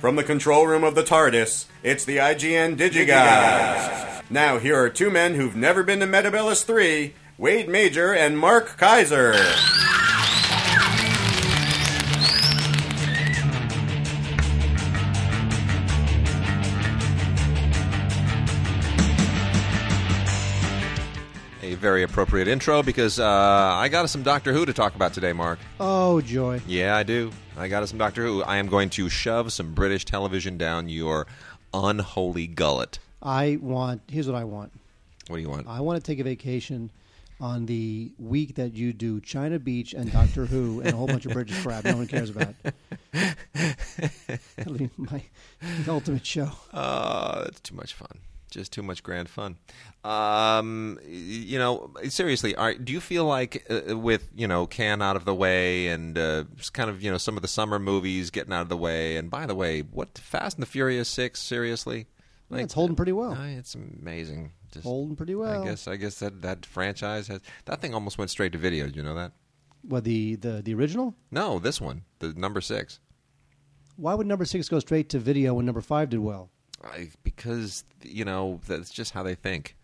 From the control room of the TARDIS, it's the IGN DigiGods. Now, here are two men who've never been to Metebelis 3 Wade Major and Mark Kaiser. Very appropriate intro because uh, I got us some Doctor Who to talk about today, Mark. Oh, joy. Yeah, I do. I got us some Doctor Who. I am going to shove some British television down your unholy gullet. I want, here's what I want What do you want? I want to take a vacation on the week that you do China Beach and Doctor Who and a whole bunch of British crap no one cares about. That'll be my ultimate show. Uh, that's too much fun. Just too much grand fun. Um, you know, seriously, are, do you feel like uh, with you know Cannes out of the way and uh, just kind of you know some of the summer movies getting out of the way, and by the way, what Fast and the Furious Six? Seriously, Yeah, it's holding pretty well. uh, it's amazing. Just, Holding pretty well. I guess. I guess that that franchise has that thing almost went straight to video. You know that? What the, the the original? No, this one, the number six. Why would number six go straight to video when number five did well? I, because you know that's just how they think.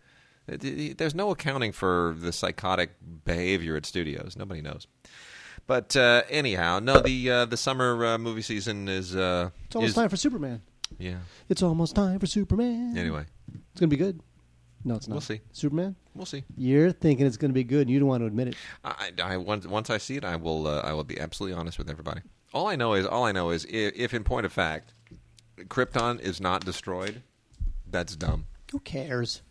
There's no accounting for the psychotic behavior at studios. Nobody knows. But uh, anyhow, no. The uh, the summer uh, movie season is. Uh, It's almost is- time for Superman. Yeah. It's almost time for Superman. Anyway, it's gonna be good. No, it's not. We'll see. Superman. we'll see. You're thinking it's gonna be good, and you don't want to admit it. I, I once once I see it, I will uh, I will be absolutely honest with everybody. All I know is all I know is if, if in point of fact, Krypton is not destroyed, that's dumb. Who cares?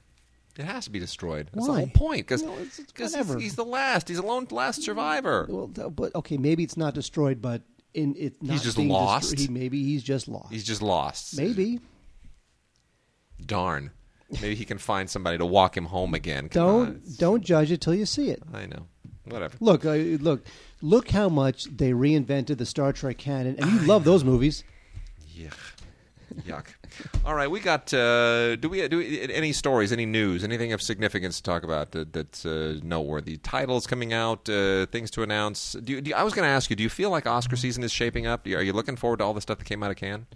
It has to be destroyed. That's Why? the whole point. Because No, it's- it's he's, whatever. he's the last. He's the lone last survivor. Well, th- but okay, maybe it's not destroyed, but in it not just being lost? destro- he, maybe he's just lost. He's just lost. maybe Darn. Maybe he can find somebody to walk him home again. Come don't on, don't judge it till you see it. I know. Whatever. Look, uh, look, look how much they reinvented the Star Trek canon, and you love those movies. Yuck. Yuck. All right, we got. Uh, do we do we, any stories, any news, anything of significance to talk about that, that's uh, noteworthy? Titles coming out, uh, things to announce. Do, you, do you- I was going to ask you. Do you feel like Oscar season is shaping up? Are you looking forward to all the stuff that came out of Cannes?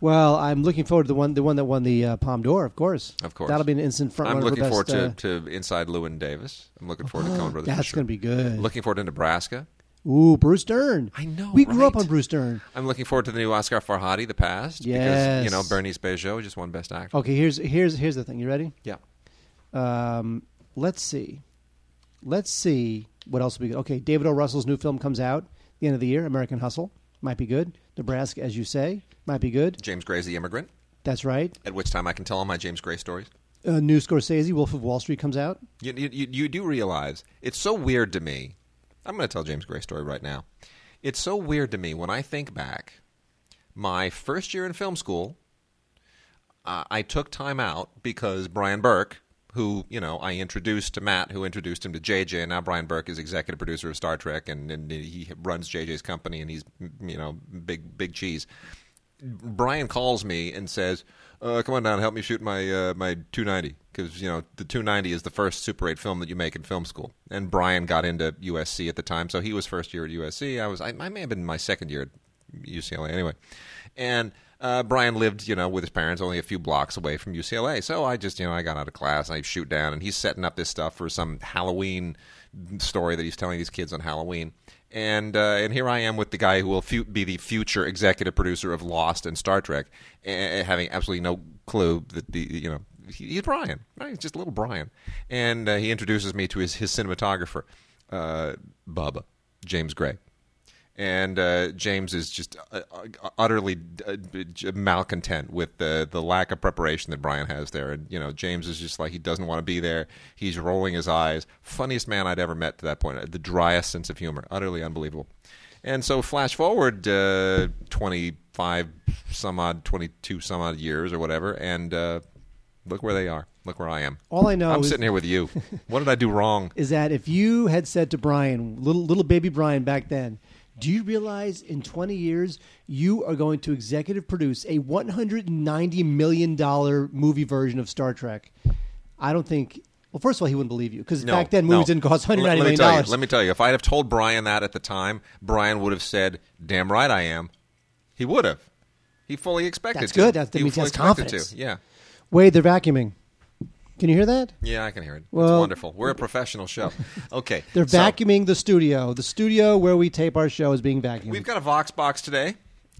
Well, I'm looking forward to the one, the one that won the uh, Palme d'Or, of course. Of course. that'll be an instant front I'm looking for forward best, to, uh, to Inside Llewyn Davis. I'm looking forward to Coen Brothers. That's sure. going to be good. Looking forward to Nebraska. Ooh, Bruce Dern. I know, We grew up on Bruce Dern. I'm looking forward to the new Asghar Farhadi, The Past, because you know Bérénice Bejo just won Best Actor. Okay, here's here's here's the thing. You ready? Yeah. Um, let's see. Let's see what else will be good. Okay, David O. Russell's new film comes out at the end of the year. American Hustle might be good. Nebraska, as you say, might be good. James Gray's The Immigrant, That's right. at which time I can tell all my James Gray stories. Uh, new Scorsese, Wolf of Wall Street comes out. You, you, you do realize it's so weird to me. I'm going to tell James Gray's story right now. It's so weird to me when I think back. My first year in film school, uh, I took time out because Bryan Burk, who you know I introduced to Matt, who introduced him to JJ, and now Bryan Burk is executive producer of Star Trek, and, and he runs JJ's company, and he's you know big big cheese. Bryan calls me and says, uh, "Come on down, help me shoot my uh, my 290 because you know the 290 is the first Super 8 film that you make in film school." And Bryan got into USC at the time, so he was first year at USC. I was I, I may have been my second year at UCLA anyway, and. Uh, Bryan lived, you know, with his parents only a few blocks away from UCLA. So I just, you know, I got out of class I shoot down, and he's setting up this stuff for some Halloween story that he's telling these kids on Halloween. And uh, and here I am with the guy who will fu- be the future executive producer of Lost and Star Trek, and having absolutely no clue that the you know he, he's Bryan, right? He's just little Bryan, and uh, he introduces me to his his cinematographer, uh, Bubba James Gray and uh, James is just uh, uh, utterly uh, malcontent with the the lack of preparation that Bryan has there. And you know, James is just like he doesn't want to be there. He's rolling his eyes. Funniest man I'd ever met to that point. The driest sense of humor. Utterly unbelievable. And so, flash forward uh, twenty five some odd, twenty two some odd years or whatever, and uh, look where they are. Look where I am. All I know I'm is, sitting here with you. what did I do wrong? is that if you had said to Bryan, little little baby Bryan back then, do you realize in 20 years you are going to executive produce a 190 million dollar movie version of Star Trek? I don't think. Well, first of all, he wouldn't believe you because No, back then movies no. didn't cost Let- 190 let me million dollars. Let me tell you, if I'd have told Bryan that at the time, Bryan would have said, "Damn right I am." He would have. He fully expected That's to. good. That he means he has confidence. To. Yeah. Wade, they're vacuuming. Can you hear that? Yeah, I can hear it. it's wonderful. We're a professional show. Okay. They're so vacuuming the studio. The studio where we tape our show is being vacuumed. We've got a Vox box today.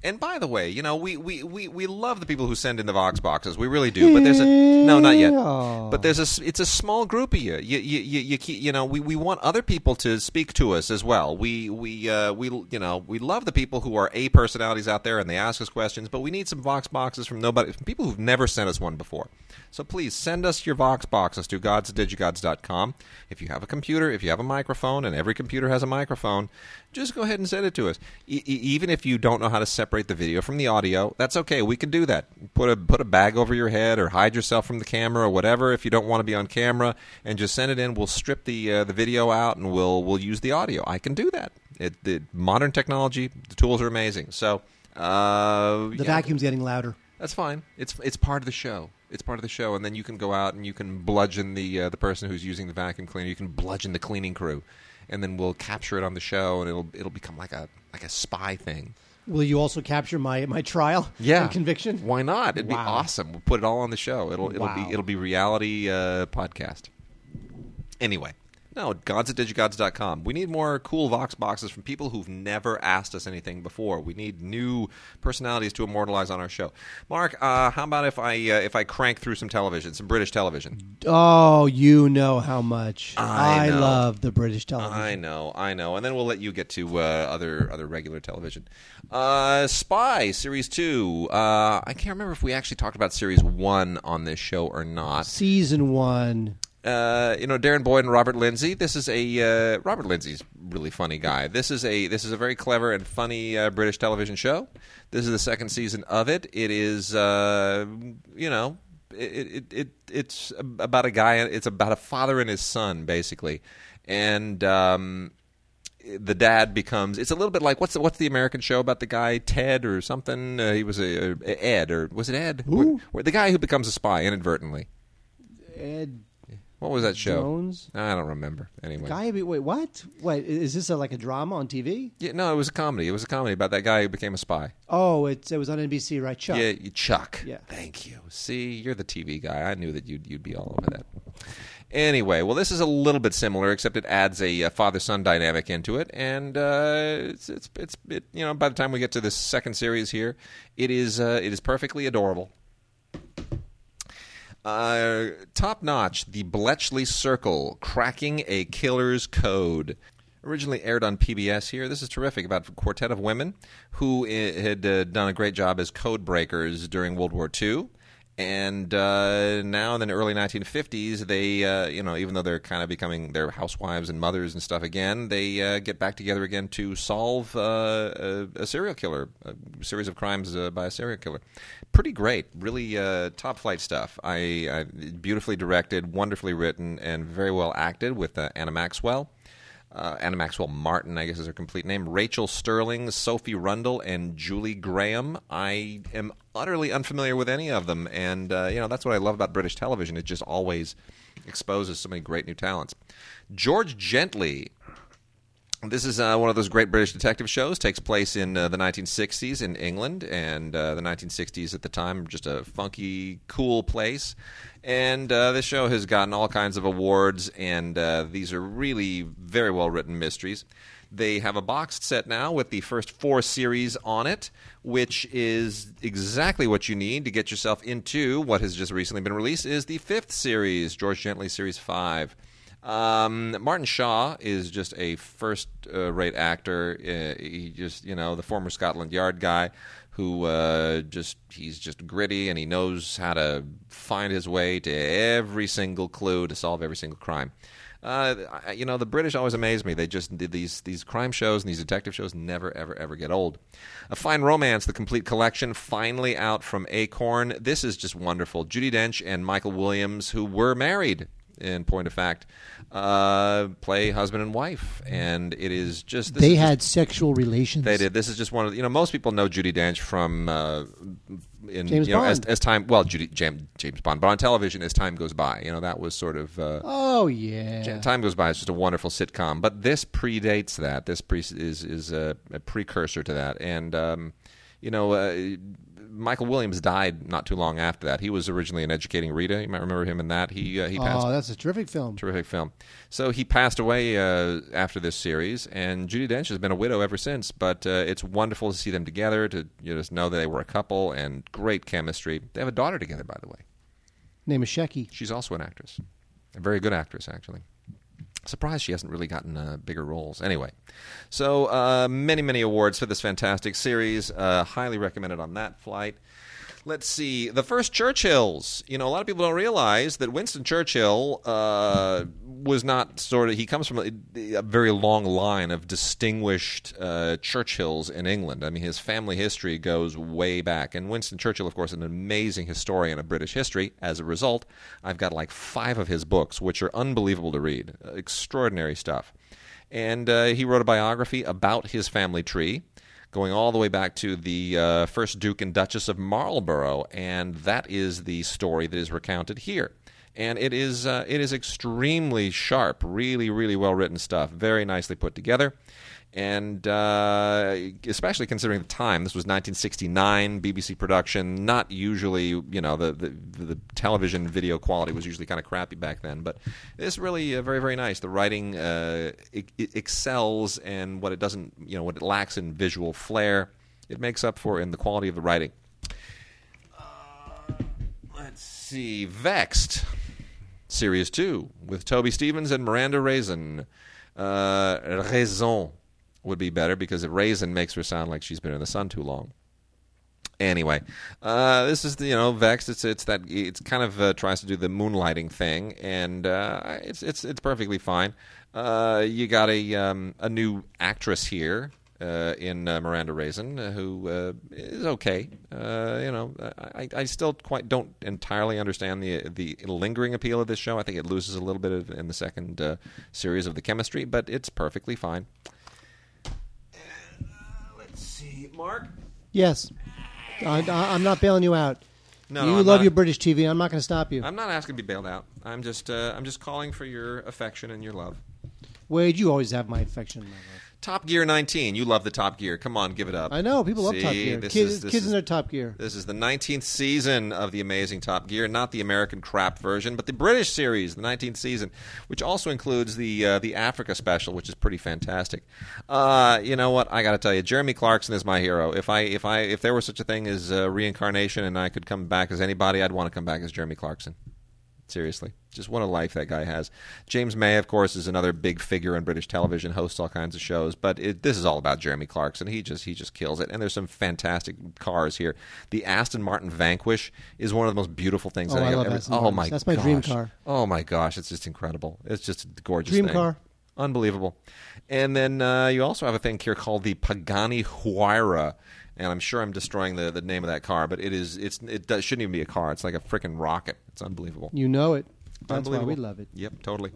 And by the way, you know, we, we, we, we love the people who send in the Vox boxes. We really do. But there's a no, not yet. But there's a it's a small group of you. You you you, you, keep- you know, we, we want other people to speak to us as well. We we uh, we you know we love the people who are a personalities out there and they ask us questions. But we need some Vox boxes from nobody from people who've never sent us one before. So please send us your Vox boxes to godsdigigods.com. If you have a computer, if you have a microphone, and every computer has a microphone, just go ahead and send it to us. E- even if you don't know how to separate the video from the audio, that's okay. We can do that. Put a put a bag over your head or hide yourself from the camera or whatever. If you don't want to be on camera, and just send it in, we'll strip the uh, the video out and we'll we'll use the audio. I can do that. It, the modern technology, the tools are amazing. So. Uh, the yeah, vacuum's getting louder. that's fine. It's it's part of the show. It's part of the show, and then you can go out and you can bludgeon the uh, the person who's using the vacuum cleaner. You can bludgeon the cleaning crew, and then we'll capture it on the show, and it'll it'll become like a like a spy thing. Will you also capture my, my trial and conviction? Why not? It'd be awesome. We'll put it all on the show. It'll it'll Wow. be it'll be reality uh, podcast. Anyway, no, gods at digigods.com. We need more cool Vox boxes from people who've never asked us anything before. We need new personalities to immortalize on our show. Mark, uh, how about if I uh, if I crank through some television, some British television? Oh, you know how much I know. love the British television. I know, I know, and then we'll let you get to uh, other other regular television. Uh, Spy series two. Uh, I can't remember if we actually talked about series one on this show or not. Season one. Uh, you know Darren Boyd and Robert Lindsay. This is a uh, Robert Lindsay's really funny guy. This is a this is a very clever and funny uh, British television show. This is the second season of it. It is uh, you know it, it it it's about a guy. It's about a father and his son basically, and. Um, the dad becomes it's a little bit like what's the, what's the American show about the guy Ted or something uh, he was a, a Ed or was it Ed Who? Wh- the guy who becomes a spy inadvertently Ed what was that show Jones. I don't remember. Anyway, Guy, wait, what? Wait, is this a, like a drama on TV? yeah, no, it was a comedy. It was a comedy about that guy who became a spy. Oh, it's, it was on NBC, right? Chuck. Yeah, you- Chuck. Yeah. Thank you. See, you're the TV guy. I knew that you'd you'd be all over that. Anyway, well, this is a little bit similar, except it adds a, uh father-son dynamic into it, and uh, it's it's it's it, you know by the time we get to this second series here, it is uh, it is perfectly adorable. Uh, top notch, the Bletchley Circle, cracking a killer's code. Originally aired on PBS here. This is terrific about a quartet of women who uh, had uh, done a great job as code breakers during World War II. And uh, now in the early 1950s, they, uh, you know, even though they're kind of becoming their housewives and mothers and stuff again, they uh, get back together again to solve uh, a, a serial killer, a series of crimes uh, by a serial killer. Pretty great, really uh, top flight stuff. I, I beautifully directed, wonderfully written, and very well acted with Anna Maxwell uh, Anna Maxwell Martin, I guess is her complete name, Rachael Stirling, Sophie Rundle, and Julie Graham. I am utterly unfamiliar with any of them, and uh, you know that's what I love about British television. It just always exposes so many great new talents. George Gently. This is uh, one of those great British detective shows. Takes place in uh, the 1960s in England, and uh, the 1960s at the time just a funky, cool place. And uh, this show has gotten all kinds of awards, and uh, these are really very well written mysteries. They have a boxed set now with the first four series on it, which is exactly what you need to get yourself into what has just recently been released. Is the fifth series, George Gently Series Five. Um, Martin Shaw is just a first-rate actor. Uh, he just, you know, the former Scotland Yard guy who uh, just he's just gritty and he knows how to find his way to every single clue to solve every single crime. Uh, you know, the British always amaze me. They just did these these crime shows and these detective shows never ever ever get old. A Fine Romance, the complete collection, finally out from Acorn. This is just wonderful. Judi Dench and Michael Williams, who were married in point of fact, uh, play husband and wife, and it is just this They is just- had sexual relations. they did. This is just one of the, you know most people know Judi Dench from uh, in James you know as, Bond. as time well Judi James, James Bond, but on television as time goes by, you know that was sort of. Uh, Oh yeah. Time Goes By is just a wonderful sitcom, but this predates that. This pre- is is a, a precursor to that, and um, you know, uh, Michael Williams died not too long after that. He was originally an educating Rita. You might remember him in that. He uh, he passed. Oh, that's a terrific film. Terrific film. So he passed away uh, after this series, and Judi Dench has been a widow ever since. But uh, it's wonderful to see them together, to you know, just know that they were a couple, and great chemistry. They have a daughter together, by the way. Name is Shecky. She's also an actress, a very good actress, actually. Surprised she hasn't really gotten uh, bigger roles. Anyway, so uh, many, many awards for this fantastic series. Uh, highly recommended on that flight. Let's see. The first Churchills. You know, a lot of people don't realize that Winston Churchill uh, was not sort of. He comes from a, a very long line of distinguished uh, Churchills in England. I mean, his family history goes way back. And Winston Churchill, of course, an amazing historian of British history. As a result, I've got like five of his books, which are unbelievable to read. Extraordinary stuff. And uh, he wrote a biography about his family tree going all the way back to the uh, first Duke and Duchess of Marlborough, and that is the story that is recounted here. And it is uh, it is extremely sharp, really, really well written stuff, very nicely put together and uh, especially considering the time, this was 1969, BBC production. Not usually, you know, the the, the television video quality was usually kind of crappy back then, but it's really uh, very very nice. The writing uh, it, it excels, and what it doesn't, you know, what it lacks in visual flair, it makes up for in the quality of the writing. Uh, let's see, Vexed, Series Two with Toby Stephens and Miranda Raisin. Uh, Raison would be better because raisin makes her sound like she's been in the sun too long. Anyway, uh, this is the, you know Vex. It's it's that it's kind of uh, tries to do the moonlighting thing, and uh, it's it's it's perfectly fine. Uh, you got a um, a new actress here uh, in uh, Miranda Raisin who is okay. you know, I, I still quite don't entirely understand the the lingering appeal of this show. I think it loses a little bit of, in the second series of the chemistry, but it's perfectly fine. Mark? Yes. I, am not bailing you out. No, you no, love not. your British TV. I'm not going to stop you. I'm not asking to be bailed out. I'm just uh, I'm just calling for your affection and your love. Wade, you always have my affection and my love. Top Gear 19. You love the Top Gear. Come on, give it up. I know people love See, Top Gear. Kids, is- this kids is- in their Top Gear. This is the 19th season of the amazing Top Gear, not the American crap version, but the British series, the 19th season, which also includes the uh, the Africa special, which is pretty fantastic. Uh, you know what? I got to tell you, Jeremy Clarkson is my hero. If I if I if there were such a thing as uh, reincarnation and I could come back as anybody, I'd want to come back as Jeremy Clarkson. Seriously, just what a life that guy has. James May, of course, is another big figure in British television, hosts all kinds of shows. But it, this is all about Jeremy Clarkson. He just he just kills it. And there's some fantastic cars here. The Aston Martin Vanquish is one of the most beautiful things Oh, that I have love ever. Aston oh Martins. my, That's my dream gosh. car. Oh my gosh, it's just incredible. It's just a gorgeous Dream thing. car. Unbelievable. And then uh, you also have a thing here called the Pagani Huayra. And I'm sure I'm destroying the, the name of that car, but it is it's it does, shouldn't even be a car. It's like a freaking rocket. It's unbelievable. You know it. That's why we love it. Yep, totally.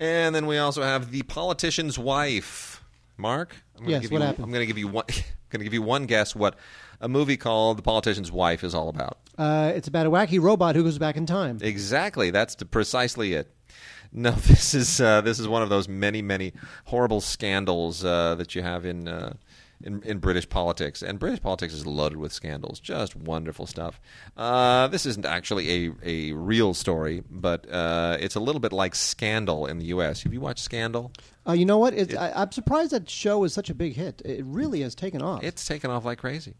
And then we also have the politician's wife. Mark, I'm Yes, give what you, happened? I'm going to give you one. going to give you one guess what a movie called The Politician's Wife is all about. Uh, it's about a wacky robot who goes back in time. Exactly. That's the, precisely it. No, this is uh, this is one of those many many horrible scandals uh, that you have in, uh, in in British politics, and British politics is loaded with scandals. Just wonderful stuff. Uh, this isn't actually a a real story, but uh, it's a little bit like Scandal in the U.S. Have you watched Scandal? Uh, you know what? It's, I, I'm surprised that show is such a big hit. It really has taken off. It's taken off like crazy.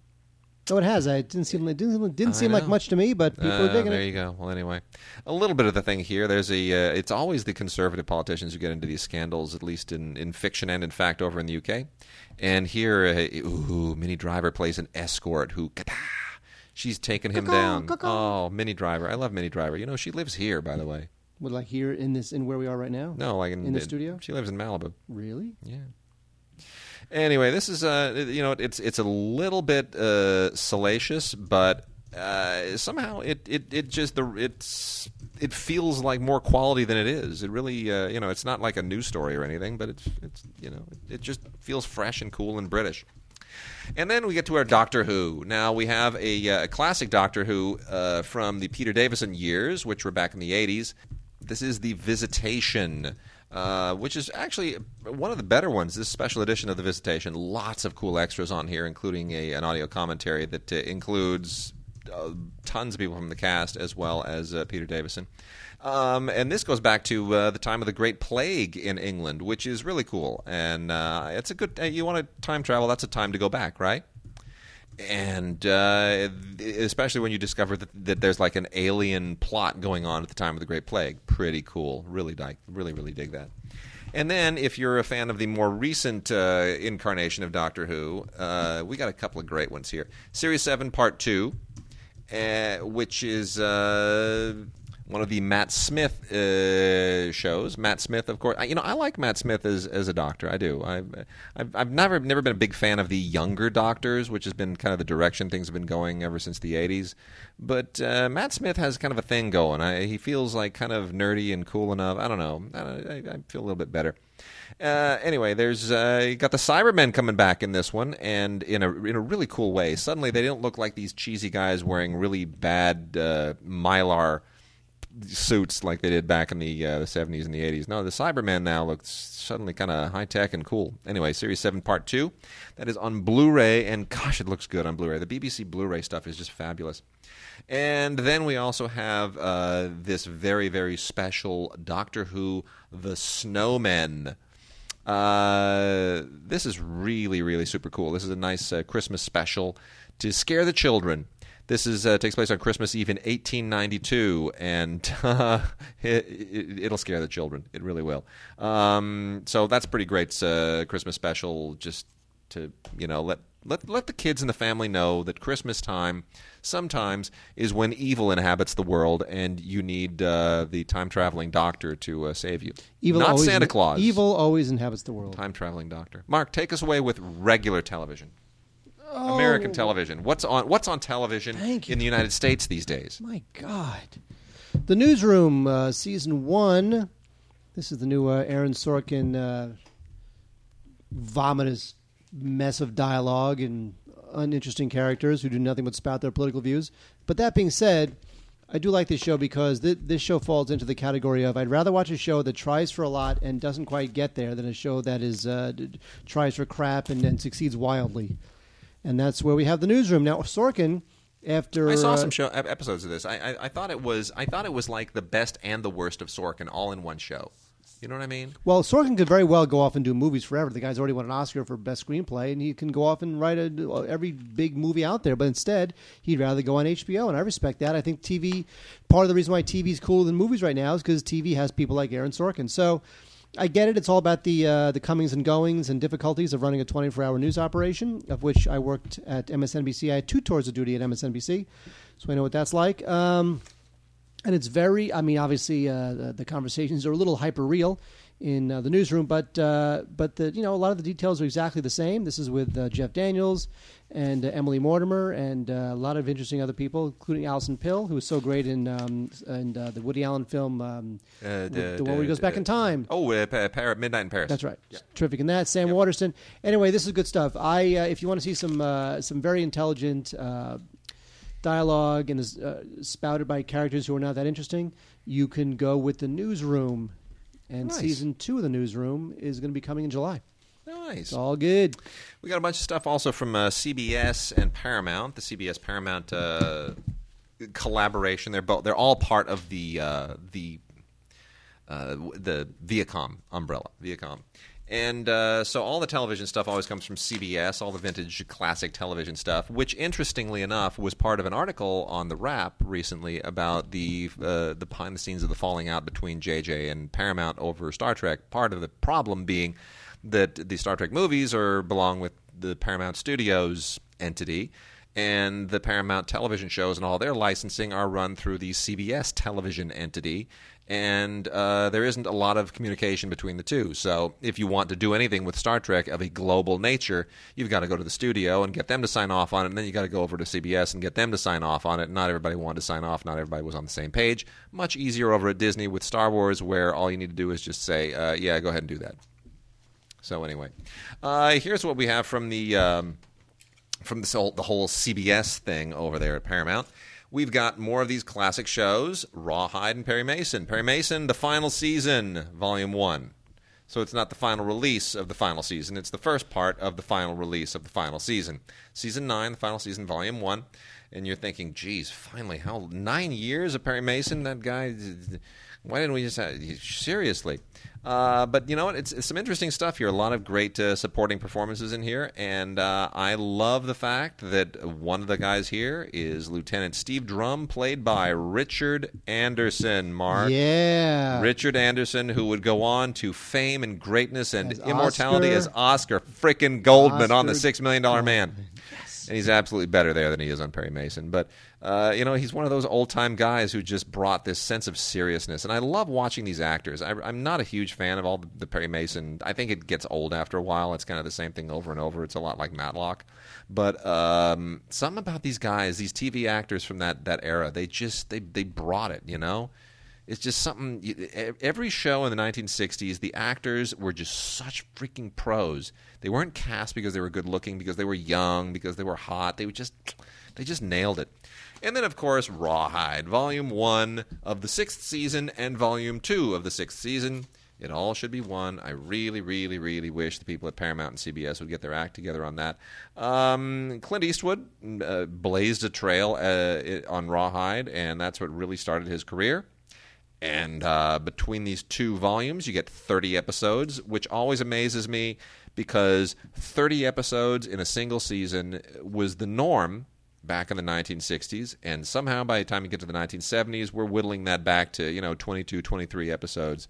No, it has. It didn't seem. It didn't, didn't I seem like much to me, but people Uh, are digging there it. There you go. Well, anyway, a little bit of the thing here. There's a. Uh, it's always the conservative politicians who get into these scandals, at least in, in fiction and in fact over in the UK. And here, uh, ooh, Minnie Driver plays an escort who. She's taken him down. Oh, Minnie Driver. I love Minnie Driver. You know, she lives here, by the way. Would like here in this in where we are right now. No, like in, In the studio? She lives in Malibu. Really? Yeah. Anyway, this is uh, you know, it's it's a little bit uh, salacious, but uh, somehow it, it, it just the it's it feels like more quality than it is. It really uh, you know, it's not like a news story or anything, but it's it's you know, it, just feels fresh and cool and British. And then we get to our Doctor Who. Now we have a, uh, classic Doctor Who uh, from the Peter Davison years, which were back in the 80s. This is the Visitation. Uh, which is actually one of the better ones. This special edition of the Visitation, lots of cool extras on here, including a, an audio commentary that uh, includes uh, tons of people from the cast as well as uh, Peter Davison. Um, and this goes back to uh, the time of the Great Plague in England, which is really cool. And it's a good. You want to time travel? That's a time to go back, right? And uh, especially when you discover that, that, there's like an alien plot going on at the time of the Great Plague, pretty cool. Really, like, really, really dig that. And then, if you're a fan of the more recent uh, incarnation of Doctor Who, uh, we got a couple of great ones here. Series Seven, Part Two, uh, which is uh, one of the Matt Smith uh, shows. Matt Smith, of course. I, you know, I like Matt Smith as as a doctor. I do. I've, I've, never never been a big fan of the younger doctors, which has been kind of the direction things have been going ever since the '80s. But uh, Matt Smith has kind of a thing going. I, he feels like kind of nerdy and cool enough. I don't know. I, I feel a little bit better. Uh, anyway, there's uh, you got the Cybermen coming back in this one, and in a in a really cool way. Suddenly, they don't look like these cheesy guys wearing really bad uh, mylar suits like they did back in the uh, the 70s and the 80s. No, the Cyberman now looks suddenly kind of high tech and cool. Anyway, Series 7 Part 2. That is on Blu ray, and gosh, it looks good on Blu ray. The BBC Blu ray stuff is just fabulous. And then we also have uh, this very, very special Doctor Who The Snowmen. Uh, this is really, really super cool. This is a nice uh, Christmas special to scare the children. This is uh, takes place on Christmas Eve in 1892, and uh, it, will scare the children. It really will. Um, so that's pretty great uh, Christmas special. Just to you know let let let the kids and the family know that Christmas time sometimes is when evil inhabits the world, and you need uh, the time traveling doctor to uh, save you. Evil not always, Santa Claus. Evil always inhabits the world. Time traveling doctor. Mark, take us away with regular television. American Oh. television. What's on What's on television Thank you. in the United States these days? My God. The Newsroom, uh, Season 1. This is the new uh, Aaron Sorkin uh, vomitous mess of dialogue and uninteresting characters who do nothing but spout their political views. But that being said, I do like this show because th- this show falls into the category of I'd rather watch a show that tries for a lot and doesn't quite get there than a show that is uh, d- tries for crap and, and succeeds wildly. And that's where we have the Newsroom. Now, Sorkin, after. I saw uh, some show episodes of this. I, I I thought it was I thought it was like the best and the worst of Sorkin all in one show. You know what I mean? Well, Sorkin could very well go off and do movies forever. The guy's already won an Oscar for best screenplay, and he can go off and write a, every big movie out there. But instead, he'd rather go on HBO, and I respect that. I think TV. Part of the reason why TV is cooler than movies right now is because TV has people like Aaron Sorkin. So. I get it. It's all about the uh, the comings and goings and difficulties of running a 24 hour news operation, of which I worked at MSNBC. I had two tours of duty at MSNBC, so I know what that's like. Um, and it's very i mean obviously uh, the, the conversations are a little hyper real in uh, the newsroom but uh, but the you know a lot of the details are exactly the same this is with uh, jeff daniels and uh, emily mortimer and uh, a lot of interesting other people including alison pill who was so great in um, in uh, the woody allen film um, Uh, the, the one where he goes back in time Oh, uh, pa- Par- Midnight in Paris. that's right. Terrific in that. Sam Waterston. Anyway, this is good stuff. I uh, if you want to see some uh, some very intelligent uh, dialogue and is uh, spouted by characters who are not that interesting, you can go with the Newsroom. And Nice. season two of the Newsroom is going to be coming in July. Nice. It's all good. We got a bunch of stuff also from uh, CBS and Paramount. The CBS Paramount uh, collaboration. They're both. They're all part of the uh, the uh, the Viacom umbrella. Viacom. And uh, so all the television stuff always comes from CBS, all the vintage classic television stuff, which interestingly enough was part of an article on the Wrap recently about the uh, the behind the scenes of the falling out between JJ and Paramount over Star Trek. Part of the problem being that the Star Trek movies are belong with the Paramount Studios entity, and the Paramount television shows and all their licensing are run through the CBS television entity. And uh, there isn't a lot of communication between the two. So, if you want to do anything with Star Trek of a global nature, you've got to go to the studio and get them to sign off on it, and then you got to go over to CBS and get them to sign off on it. Not everybody wanted to sign off. Not everybody was on the same page. Much easier over at Disney with Star Wars, where all you need to do is just say, uh, "Yeah, go ahead and do that." So anyway, uh, here's what we have from the um, from this whole, the whole CBS thing over there at Paramount. We've got more of these classic shows: Rawhide and Perry Mason. Perry Mason, the final season, Volume One. So it's not the final release of the final season. It's the first part of the final release of the final season. Season 9, the final season, volume 1. And you're thinking, geez, finally, how nine years of Perry Mason? That guy, why didn't we just have, seriously? Uh, but you know what? It's, it's, some interesting stuff here. A lot of great uh, supporting performances in here, and uh, I love the fact that one of the guys here is Lieutenant Steve Drumm, played by Richard Anderson. Mark, Yeah. Richard Anderson, who would go on to fame and greatness and As immortality Oscar- as Oscar frickin' Goldman on the Six Million Dollar Man. And he's absolutely better there than he is on Perry Mason. But, uh, you know, he's one of those old time guys who just brought this sense of seriousness. And I love watching these actors. I, I'm not a huge fan of all the, the Perry Mason. I think it gets old after a while. It's kind of the same thing over and over. It's a lot like Matlock. But um, something about these guys, these TV actors from that, that era, they just, they, they brought it, you know? It's just something. Every show in the 1960s, the actors were just such freaking pros. They weren't cast because they were good looking, because they were young, because they were hot. They just, they just nailed it. And then, of course, Rawhide, Volume One of the sixth season, and Volume Two of the sixth season. It all should be one. I really, really, really wish the people at Paramount and CBS would get their act together on that. Um, Clint Eastwood uh, blazed a trail uh, on Rawhide, and that's what really started his career. And uh, between these two volumes, you get 30 episodes, which always amazes me because 30 episodes in a single season was the norm back in the 1960s. And somehow by the time you get to the 1970s, we're whittling that back to, you know, 22, 23 episodes.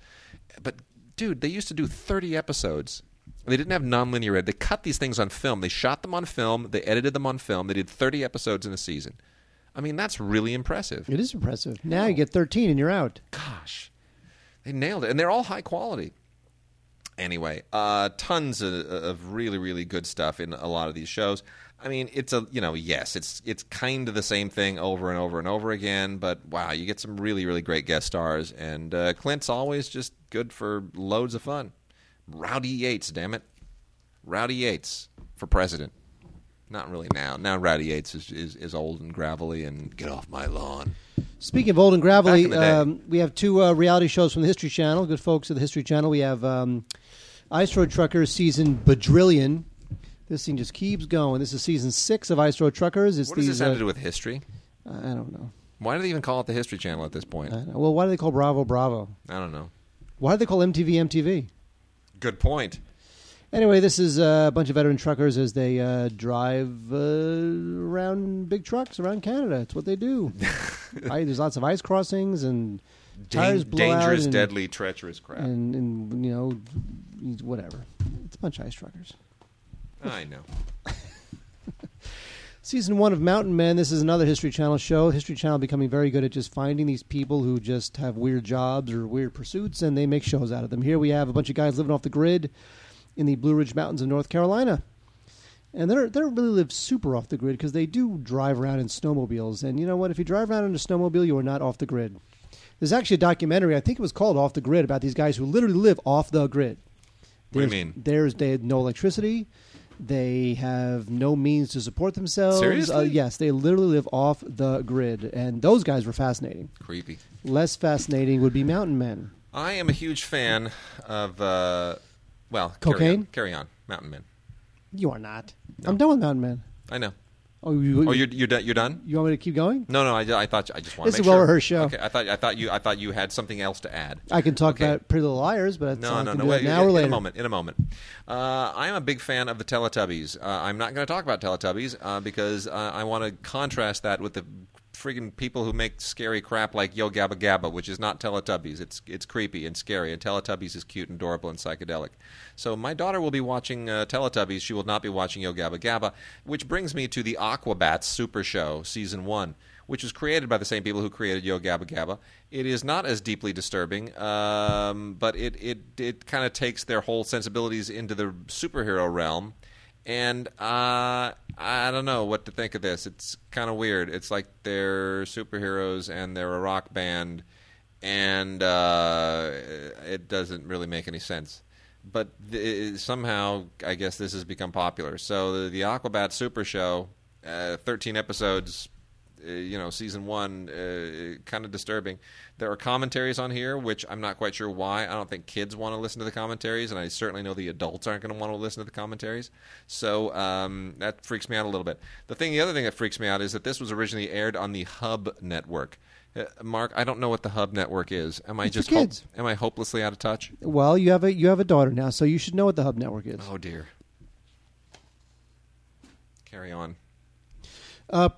But, dude, they used to do 30 episodes. They didn't have nonlinear ed. They cut these things on film. They shot them on film. They edited them on film. They did 30 episodes in a season. I mean, that's really impressive It is impressive. Now you get 13 and you're out. gosh, they nailed it, and they're all high quality. Anyway, uh, tons of, of really, really good stuff in a lot of these shows. I mean, it's a you know, yes, it's it's kind of the same thing over and over and over again, but wow, you get some really, really great guest stars, and uh, Clint's always just good for loads of fun. Rowdy Yates, damn it, Rowdy Yates for president. Not really now. Now Rowdy Yates is, is, is old and gravelly and get off my lawn. Speaking of old and gravelly, in the day. um, we have two uh, reality shows from the History Channel. Good folks at the History Channel. We have um, Ice Road Truckers season Badrillion. This thing just keeps going. This is season six of Ice Road Truckers. It's What does these, this have uh, to do with history? I don't know. Why do they even call it the History Channel at this point? I don't know. Well, why do they call Bravo Bravo? I don't know. Why do they call MTV MTV? Good point. Anyway, this is uh, a bunch of veteran truckers as they uh, drive uh, around big trucks around Canada. It's what they do. I, there's lots of ice crossings and tires Dan- blow out dangerous, and, deadly, treacherous crap. and, and you know whatever. It's a bunch of ice truckers. I know. Season one of Mountain Men. This is another History Channel show. History Channel becoming very good at just finding these people who just have weird jobs or weird pursuits, and they make shows out of them. Here we have a bunch of guys living off the grid in the Blue Ridge Mountains of North Carolina. And they don't, they don't really live super off the grid because they do drive around in snowmobiles. And you know what? If you drive around in a snowmobile, you are not off the grid. There's actually a documentary, I think it was called Off the Grid, about these guys who literally live off the grid. What do you mean? There's they have no electricity. They have no means to support themselves. Seriously? Uh, yes, they literally live off the grid, and those guys were fascinating. Creepy. Less fascinating would be mountain men. I am a huge fan of, uh, well, Cocaine? Carry on, carry on. Mountain Men. You are not. I'm done with mountain men. I know. Oh, you, Oh, you're you're done. You're done. you want me to keep going? No, no. I, I thought I just want This to is make a sure. well-rehearsed show. Okay, I thought I thought you I thought you had something else to add. I can talk Okay. about Pretty Little Liars, but No, no, no. Wait, now in, or in a moment. In a moment. Uh, I am a big fan of the Teletubbies. Uh, I'm not going to talk about Teletubbies uh, because uh, I want to contrast that with the friggin' people who make scary crap like Yo Gabba Gabba, which is not Teletubbies. It's it's creepy and scary, and Teletubbies is cute and adorable and psychedelic. So my daughter will be watching uh, Teletubbies. She will not be watching Yo Gabba Gabba, which brings me to the Aquabats Super Show Season One. Which was created by the same people who created Yo Gabba Gabba. It is not as deeply disturbing, um, but it it, it kind of takes their whole sensibilities into the superhero realm and uh, I don't know what to think of this. It's kind of weird. It's like they're superheroes and they're a rock band, and uh, it doesn't really make any sense. But th- somehow, I guess this has become popular. So the, the Aquabat Super Show, uh, 13 episodes, uh, you know, season one, uh, kind of disturbing. There are commentaries on here, which I'm not quite sure why. I don't think kids want to listen to the commentaries, and I certainly know the adults aren't going to want to listen to the commentaries. So um, that freaks me out a little bit. The thing, the other thing that freaks me out is that this was originally aired on the Hub network. Uh, Mark, I don't know what the Hub network is. Am I It's just hope- kids. am I hopelessly out of touch? Well, you have a you have a daughter now, so you should know what the Hub Network is. Oh dear. Carry on. Uh,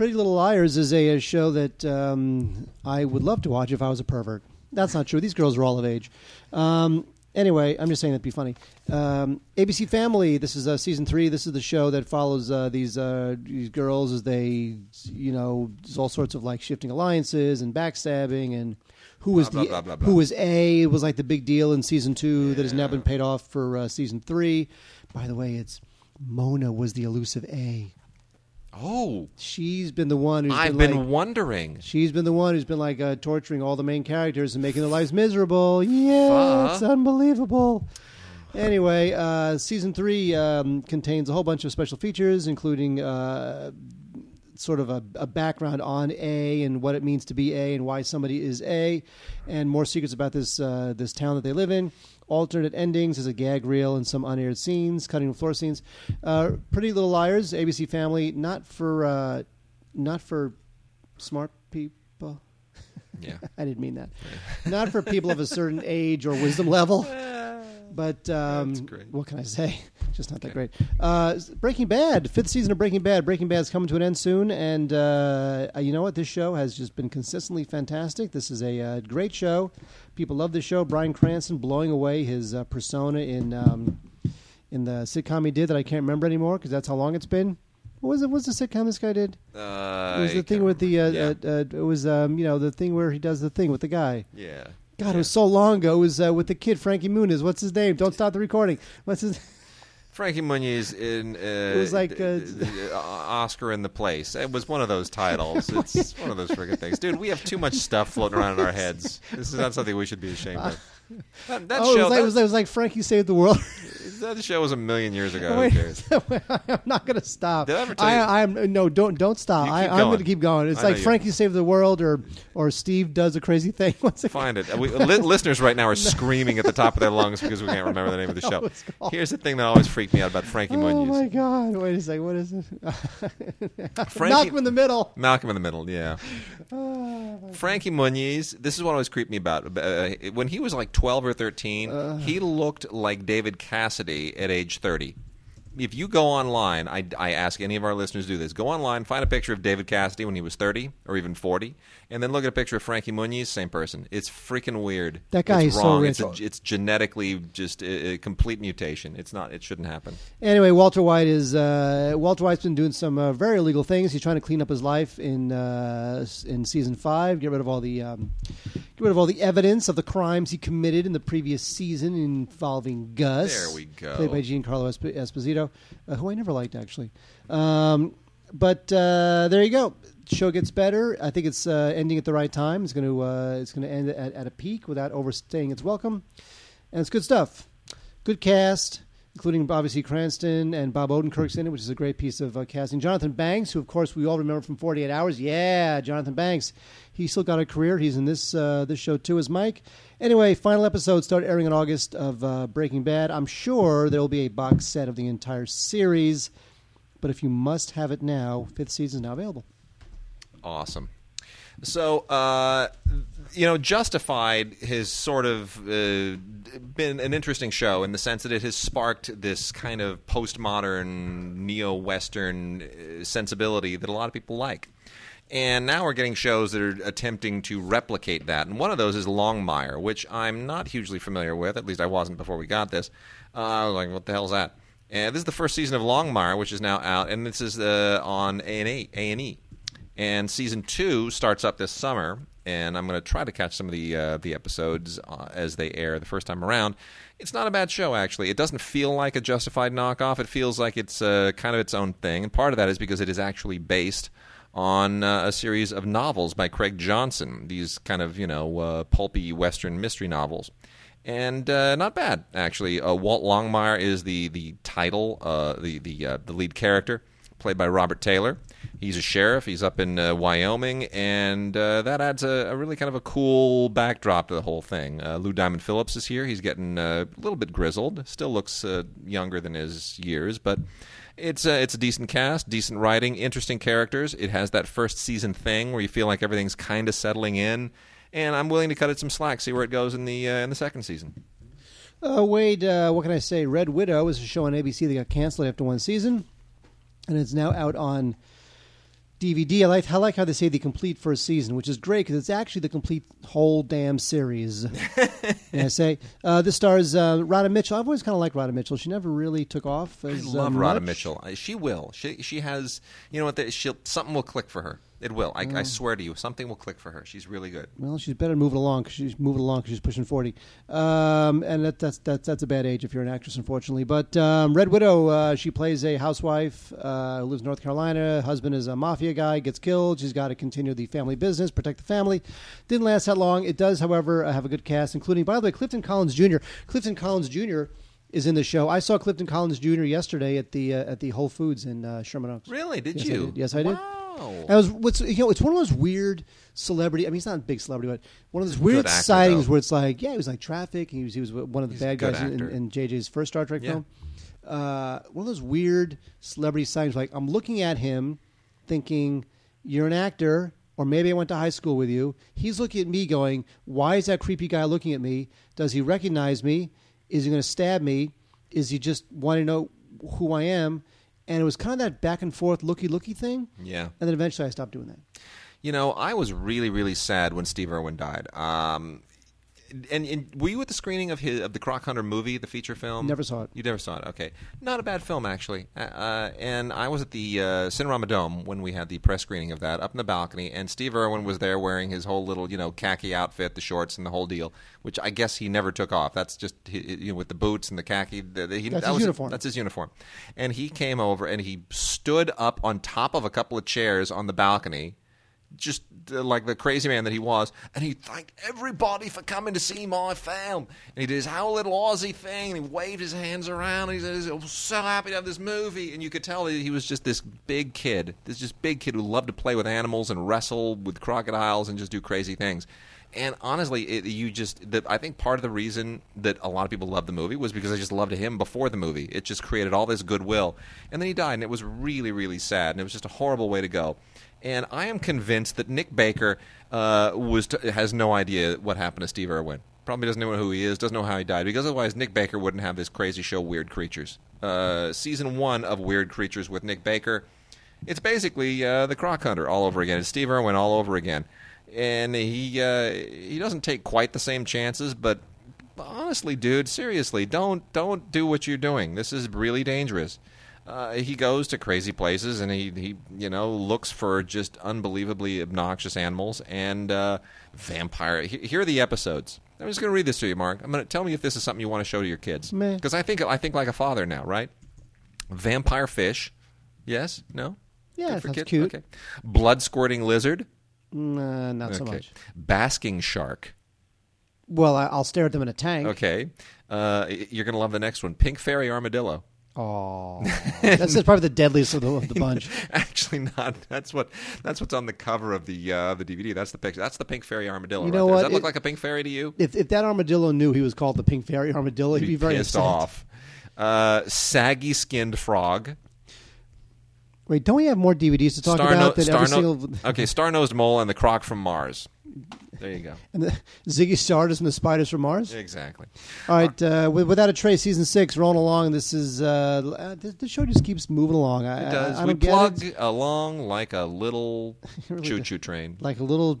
Pretty Little Liars is a, a show that um, I would love to watch if I was a pervert. That's not true. These girls are all of age. Um, anyway, I'm just saying that'd be funny. Um, ABC Family. This is uh, season three. This is the show that follows uh, these uh, these girls as they, you know, there's all sorts of like shifting alliances and backstabbing and who was Blah, the blah, blah, who was A It was like the big deal in season two that has now been paid off for uh, season three. By the way, it's Mona was the elusive A. Oh, She's been the one who's I've been, been like, wondering. she's been the one who's been like uh, torturing all the main characters and making their lives miserable. Yeah, it's unbelievable. Anyway, uh, season three um, contains a whole bunch of special features, including uh, sort of a, a background on A and what it means to be A and why somebody is A, and more secrets about this uh, this town that they live in. Alternate endings as a gag reel and some unaired scenes, cutting room floor scenes. Uh, Pretty Little Liars, ABC Family, not for uh, not for smart people. Yeah. I didn't mean that. Not for people of a certain age or wisdom level. But um, what can I say? Just not that great. Uh, Breaking Bad, fifth season of Breaking Bad. Breaking Bad's coming to an end soon, and uh, you know what? This show has just been consistently fantastic. This is a uh, great show. People love this show. Bryan Cranston blowing away his uh, persona in um, in the sitcom he did that I can't remember anymore because that's how long it's been. What was it? What was the sitcom this guy did? Uh, It was I the thing can't with the. Uh, remember. uh, uh, it was um, you know the thing where he does the thing with the guy. yeah. God, it was so long ago. It was uh, with the kid Frankie Muniz. What's his name? Don't stop the recording. What's his? Frankie Muniz in. Uh, was like, uh, uh, Oscar in the place. It was one of those titles. It's one of those friggin' things, dude. We have too much stuff floating around in our heads. This is not something we should be ashamed of. That, that oh, show. it was, like, that, it, was, it was like Frankie saved the world. that show was a million years ago. Wait, Who cares? I'm not going to stop. Did I ever tell I, you- I am no. Don't don't stop. You I, keep I'm going. going to keep going. It's I know like you- Frankie saved the world, or or Steve does a crazy thing. What's it? Find it. We, li- listeners right now are screaming at the top of their lungs because we can't remember the name of the show. it's called. Here's the thing that always freaked me out about Frankie Oh Muniz. my God! Wait a second. What is it? Frankie- Malcolm in the Middle. Malcolm in the Middle, yeah. Frankie Muniz, this is what always creeped me about. Uh, when he was like 12 or 13, Uh. he looked like David Cassidy at age 30. If you go online, I, I ask any of our listeners to do this. Go online, find a picture of David Cassidy when he was 30 or even 40, and then look at a picture of Frankie Muniz, same person. It's freaking weird. That guy it's is so wrong. rich. It's, a, it's genetically just a, a complete mutation. It's not. It shouldn't happen. Anyway, Walter White is uh, Walter White's been doing some uh, very illegal things. He's trying to clean up his life in uh, in season five, get rid of all the um, get rid of all the evidence of the crimes he committed in the previous season involving Gus. There we go. Played by Giancarlo Esp- Esposito, uh, who I never liked actually. Um, but uh, there you go. Show gets better. I think it's uh, ending at the right time. It's going to uh, it's going to end at, at a peak without overstaying its welcome, and it's good stuff. Good cast, including obviously Cranston and Bob Odenkirk's in it, which is a great piece of uh, casting. Jonathan Banks, who of course we all remember from Forty Eight Hours. Yeah, Jonathan Banks. He's still got a career. He's in this uh, this show too as Mike. Anyway, final episode start airing in August of uh, Breaking Bad. I'm sure there will be a box set of the entire series, but if you must have it now, fifth season is now available. Awesome. So, uh, you know, Justified has sort of uh, been an interesting show in the sense that it has sparked this kind of postmodern, neo Western uh, sensibility that a lot of people like. And now we're getting shows that are attempting to replicate that. And one of those is Longmire, which I'm not hugely familiar with. At least I wasn't before we got this. Uh, I was like, what the hell's that? And this is the first season of Longmire, which is now out, and this is uh, on. A and E and season two starts up this summer and i'm going to try to catch some of the uh, the episodes uh, as they air the first time around. It's not a bad show actually. It doesn't feel like a justified knockoff. It feels like it's uh, kind of its own thing. And part of that is because it is actually based on uh, a series of novels by craig johnson these kind of you know uh, pulpy western mystery novels. And uh, not bad actually. Walt Longmire is the the title, the the the lead character, played by Robert Taylor. He's a sheriff. He's up in uh, Wyoming, and uh, that adds a, a really kind of a cool backdrop to the whole thing. Uh, Lou Diamond Phillips is here. He's getting uh, a little bit grizzled. Still looks uh, younger than his years, but it's a, it's a decent cast, decent writing, interesting characters. It has that first season thing where you feel like everything's kind of settling in, and I'm willing to cut it some slack, see where it goes in the uh, in the second season. Uh, Wade, uh, what can I say? Red Widow is a show on ABC that got canceled after one season, and it's now out on DVD. I like, I like how they say the complete first season, which is great because it's actually the complete whole damn series. and I say uh, this stars uh, Radha Mitchell. I've always kind of liked Radha Mitchell. She never really took off. I As, love uh, Radha. Mitchell. Uh, She will. She she has. You know what? the- She'll something will click for her. It will. I, I swear to you, something will click for her. She's really good. Well, she's better moving along because she's moving along because she's pushing forty, um, and that, that's that's that's a bad age if you're an actress, unfortunately. But um, Red Widow, uh, she plays a housewife uh, who lives in North Carolina. Husband is a mafia guy, gets killed. She's got to continue the family business, protect the family. Didn't last that long. It does, however, uh, have a good cast, including, by the way, Clifton Collins Jr. Clifton Collins Jr. is in the show. I saw Clifton Collins Jr. yesterday at the uh, at the Whole Foods in uh, Sherman Oaks. Really? Did Yes, I you? did. Yes, I did. Wow. I was what's you know it's one of those weird celebrity. I mean, he's not a big celebrity, but one of those weird actor, sightings though. where it's like, yeah, he was like traffic. He was he was one of the He's a bad good guys in, actor. in JJ's first Star Trek Yeah. film. Uh, one of those weird celebrity sightings. Like I'm looking at him, thinking you're an actor, or maybe I went to high school with you. He's looking at me, going, "Why is that creepy guy looking at me? Does he recognize me? Is he going to stab me? Is he just wanting to know who I am?" And it was kind of that back and forth, looky looky thing. Yeah. And then eventually I stopped doing that. You know, I was really, really sad when Steve Irwin died. Um, and, and were you at the screening of his of the Croc Hunter movie, the feature film? Never saw it. You never saw it. Okay, not a bad film actually. Uh, Uh, and I was at the uh, Cinerama Dome when we had the press screening of that up in the balcony, and Steve Irwin was there wearing his whole little you know khaki outfit, the shorts, and the whole deal, which I guess he never took off. That's just you know with the boots and the khaki. The, the, he, That's that his was- uniform. That's his uniform. And he came over and he stood up on top of a couple of chairs on the balcony just uh, like the crazy man that he was, and he thanked everybody for coming to see my film. And he did his whole little Aussie thing, and he waved his hands around. And he said, "I'm so happy to have this movie." And you could tell that he was just this big kid, this just big kid who loved to play with animals and wrestle with crocodiles and just do crazy things. And honestly, it, you just the, I think part of the reason that a lot of people loved the movie was because I just loved him before the movie. It just created all this goodwill, and then he died, and it was really, really sad, and it was just a horrible way to go. And I am convinced that Nick Baker uh, was t- has no idea what happened to Steve Irwin. Probably doesn't know who he is, doesn't know how he died, because otherwise Nick Baker wouldn't have this crazy show, Weird Creatures. Uh, season one of Weird Creatures with Nick Baker. It's basically uh, the Croc Hunter all over again. It's Steve Irwin all over again, and he uh, he doesn't take quite the same chances, but honestly, dude, seriously, don't don't do what you're doing. This is really dangerous. Uh, he goes to crazy places and he, he you know looks for just unbelievably obnoxious animals and uh, vampire. he- Here are the episodes. I'm just going to read this to you, Mark. I'm going to tell me if this is something you want to show to your kids because I think I think like a father now, right? Vampire fish, yes, no, Yeah, Good for kids? cute. Okay, blood squirting lizard, Nah, not so much. basking shark. Well, I, I'll stare at them in a tank. Okay, uh, you're going to love the next one, pink fairy armadillo. Oh, that's, probably the deadliest of the, of the bunch. Actually, not. That's what. That's what's on the cover of the uh, the DVD. That's the picture. That's the pink fairy armadillo. You right know. Does what? that look like a pink fairy to you? If, if that armadillo knew he was called the pink fairy armadillo, he'd be, very pissed upset. off. Uh, saggy skinned frog. Wait, don't we have more DVDs to talk Star about no- than every no- single? okay, star nosed mole and the croc from Mars. There you go. And the Ziggy Stardust and the Spiders from Mars. Exactly. All right, uh, with, without a trace, season six rolling along. This is uh, uh, the, the show just keeps moving along. I, It does. I, I we plug along like a little really choo do. choo train. like a little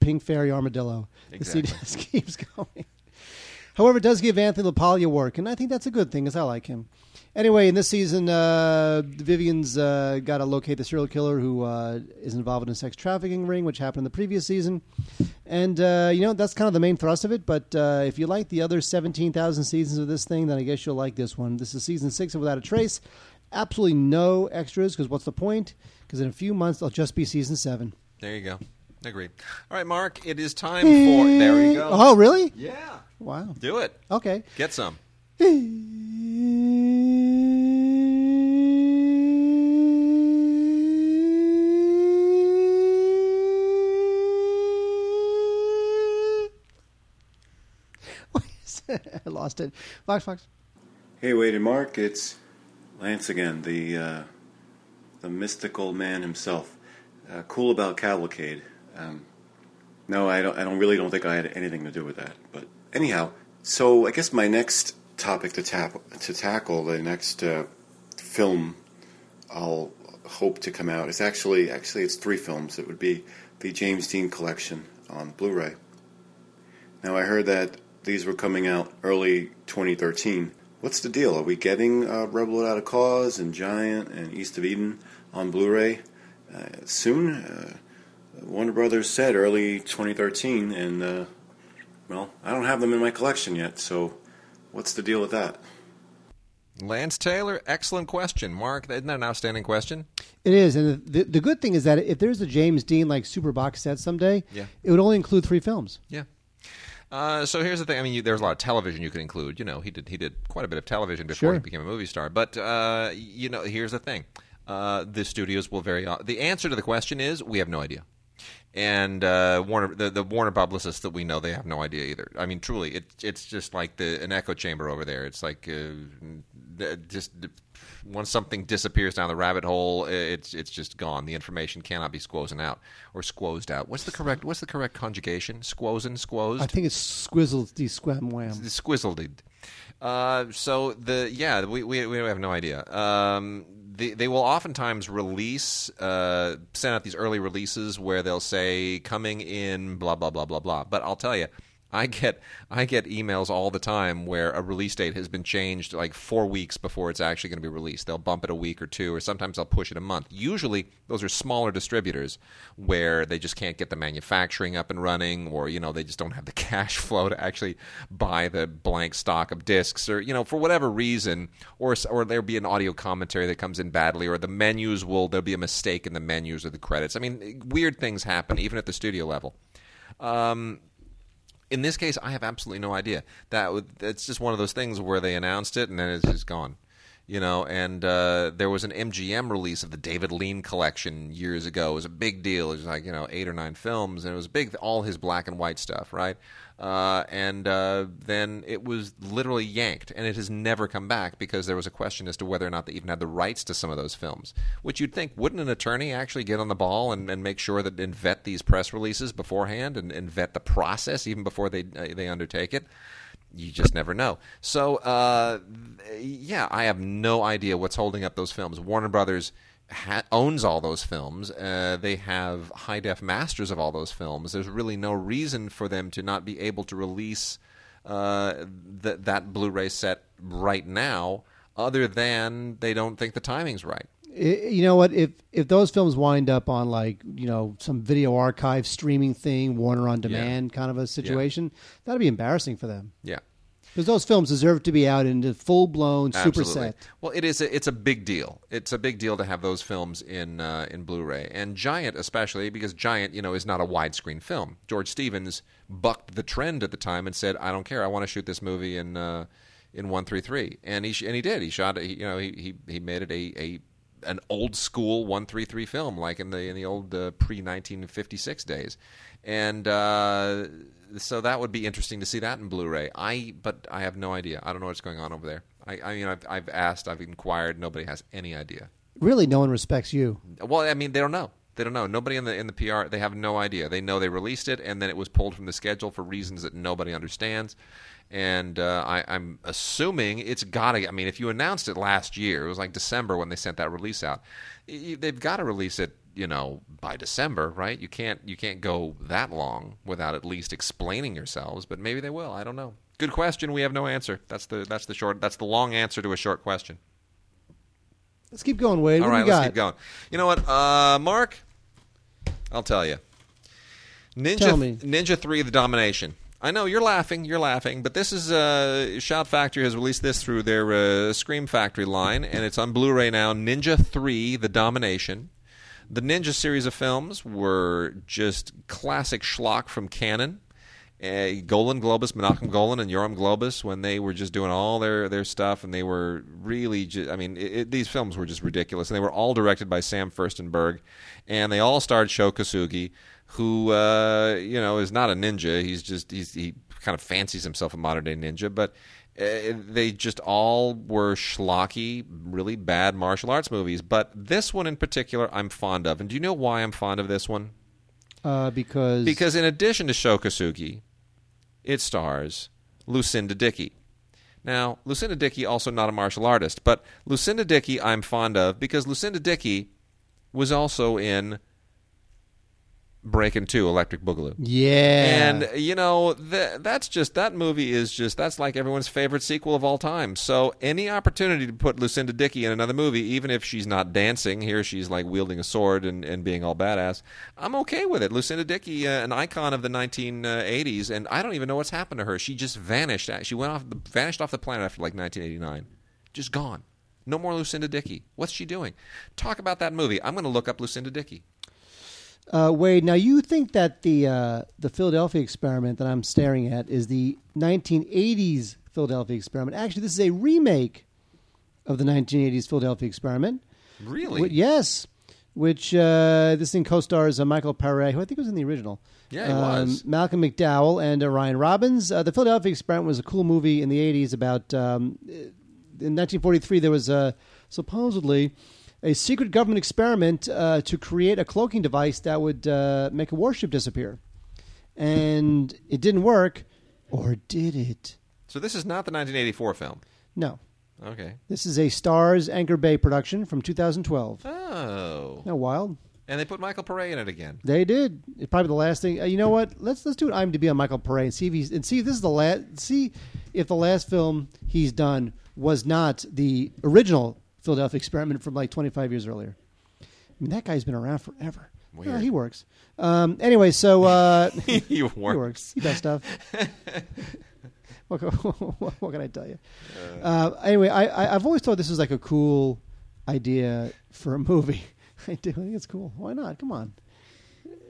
pink fairy armadillo. The Exactly. CD just keeps going. However, it does give Anthony LaPaglia work, and I think that's a good thing because I like him. Anyway, in this season, uh, Vivian's uh, got to locate the serial killer who uh, is involved in a sex trafficking ring, which happened in the previous season. And, uh, you know, that's kind of the main thrust of it. But uh, if you like the other 17,000 seasons of this thing, then I guess you'll like this one. This is season six of Without a Trace. Absolutely no extras because what's the point? Because in a few months, it'll just be season seven. There you go. Agreed. All right, Mark. It is time for. There you go. Oh, really? Yeah. Wow. Do it. Okay. Get some. lost it. Fox, Fox. Hey, Wade and Mark, it's Lance again, the uh, the mystical man himself. Uh, cool about Cavalcade. Um, no, I don't. I don't really don't think I had anything to do with that. But anyhow, so I guess my next topic to tap to tackle, the next uh, film I'll hope to come out is actually actually it's three films. It would be the James Dean collection on Blu-ray. Now I heard that these were coming out early 2013. What's the deal? Are we getting uh, Rebel Without a Cause and Giant and East of Eden on Blu-ray uh, soon? Uh, Warner Brothers said early 2013, and uh, well, I don't have them in my collection yet. So, what's the deal with that? Lance Taylor, excellent question. Mark, isn't that an outstanding question? It is, and the, the good thing is that if there's a James Dean like super box set someday, Yeah. it would only include three films. Yeah. Uh, so here's the thing. I mean, you, there's a lot of television you could include. You know, he did he did quite a bit of television before Sure. he became a movie star. But uh, you know, here's the thing. Uh, the studios will very. The answer to the question is we have no idea. And uh, Warner, the, the Warner publicists that we know, they have no idea either. I mean, truly, it, it's just like the an echo chamber over there. It's like uh, just once something disappears down the rabbit hole, it's it's just gone. The information cannot be squozen out or squozed out. What's the correct What's the correct conjugation? Squozen, squozed. I think it's Squizzle D Squam Wham. Squizzled. Uh, so the yeah, we, we we have no idea. Um, they, they will oftentimes release, uh, send out these early releases where they'll say coming in blah blah blah blah blah. But I'll tell you, I get I get emails all the time where a release date has been changed like four weeks before it's actually going to be released. They'll bump it a week or two, or sometimes they'll push it a month. Usually, those are smaller distributors where they just can't get the manufacturing up and running, or you know they just don't have the cash flow to actually buy the blank stock of discs, or you know for whatever reason, or or there'll be an audio commentary that comes in badly, or the menus will there'll be a mistake in the menus or the credits. I mean, weird things happen even at the studio level. Um, in this case, I have absolutely no idea. That that's just one of those things where they announced it and then it's just gone. You know, and uh, there was an MGM release of the David Lean collection years ago. It was a big deal. It was like you know eight or nine films, and it was big. All his black and white stuff, right? Uh, and uh, then it was literally yanked, and it has never come back because there was a question as to whether or not they even had the rights to some of those films. Which you'd think, wouldn't an attorney actually get on the ball and, and make sure that and vet these press releases beforehand and, and vet the process even before they uh, they undertake it? you just never know. So, uh, yeah, I have no idea what's holding up those films. Warner Brothers ha- owns all those films. Uh, they have high def masters of all those films. There's really no reason for them to not be able to release uh, th- that Blu-ray set right now, other than they don't think the timing's right. I- you know what? If if those films wind up on like you know some video archive streaming thing, Warner on demand kind of a situation, that'd be embarrassing for them Yeah. Because those films deserve to be out in the full blown super set. Well, it is. A, it's a big deal. It's a big deal to have those films in uh, in Blu-ray and Giant, especially because Giant, you know, is not a widescreen film. George Stevens bucked the trend at the time and said, "I don't care. I want to shoot this movie in uh, in one three three, and he sh- and he did. He shot. He, you know, he, he he made it a, a an old school one three three film, like in the in the old uh, pre nineteen fifty six days, and. Uh, so that would be interesting to see that in Blu-ray. I, but I have no idea. I don't know what's going on over there. I, I mean, I've, I've asked, I've inquired. Nobody has any idea. Really, no one respects you. Well, I mean, they don't know. They don't know. Nobody in the in the PR. They have no idea. They know they released it, and then it was pulled from the schedule for reasons that nobody understands. And uh, I, I'm assuming it's got to. I mean, if you announced it last year, it was like December when they sent that release out. They've got to release it, you know, by December, right? You can't you can't go that long without at least explaining yourselves. But maybe they will. I don't know. Good question. We have no answer. That's the that's the short. That's the long answer to a short question. Let's keep going, Wade. All what right, let's got? keep going. You know what, uh, Mark? I'll tell you. Ninja Tell me. Ninja Three: The Domination. I know you're laughing, you're laughing, but this is uh, Shout Factory has released this through their uh, Scream Factory line, and it's on Blu-ray now. Ninja Three: The Domination. The Ninja series of films were just classic schlock from Canon. Uh, Golan Globus, Menachem Golan, and Yoram Globus, when they were just doing all their, their stuff, and they were really, ju- I mean, it, it, these films were just ridiculous. And they were all directed by Sam Firstenberg, and they all starred Sho Kosugi, who, uh, you know, is not a ninja. He's just, he's, he kind of fancies himself a modern day ninja, but they just all were schlocky, really bad martial arts movies. But this one in particular, I'm fond of. And do you know why I'm fond of this one? Uh, because Because in addition to Sho Kosugi, it stars Lucinda Dickey. Now, Lucinda Dickey also not a martial artist, but Lucinda Dickey I'm fond of because Lucinda Dickey was also in Breakin' 2 Electric Boogaloo. yeah, And you know th- that's just that movie is just that's like everyone's favorite sequel of all time. So any opportunity to put Lucinda Dickey in another movie, even if she's not dancing, here she's like wielding a sword and, and being all badass. I'm okay with it. Lucinda Dickey, uh, an icon of the 1980s, and I don't even know what's happened to her. She just vanished. She went off the, vanished off the planet after like 1989, just gone. No more Lucinda Dickey. What's she doing? Talk about that movie. I'm going to look up Lucinda Dickey. Uh, Wade, now you think that the uh, the Philadelphia experiment that I'm staring at is the 1980s Philadelphia experiment. Actually, this is a remake of the 1980s Philadelphia experiment. Really? Wh- yes, which uh, this thing co-stars uh, Michael Paré, who I think was in the original. Yeah, he Um, was. Malcolm McDowell and uh, Ryan Robbins. Uh, the Philadelphia experiment was a cool movie in the 80s about. Um, in 1943, there was uh, supposedly a secret government experiment uh, to create a cloaking device that would uh, make a warship disappear. And it didn't work, or did it? So this is not the 1984 film. No. Okay. This is a Stars Anchor Bay production from 2012. Oh. Now, wild. And they put Michael Pare in it again. They did. It's probably the last thing. Uh, you know what? Let's let's do an IMDb on Michael Pare and see if he's and see if this is the last. See if the last film he's done was not the original Philadelphia Experiment from like 25 years earlier. I mean, that guy's been around forever. Well, he works. Um, anyway, so uh, he he works. works. He does stuff. what, can- what can I tell you? Uh, anyway, I, I, I've always thought this was like a cool idea for a movie. I do. I think it's cool. Why not? Come on.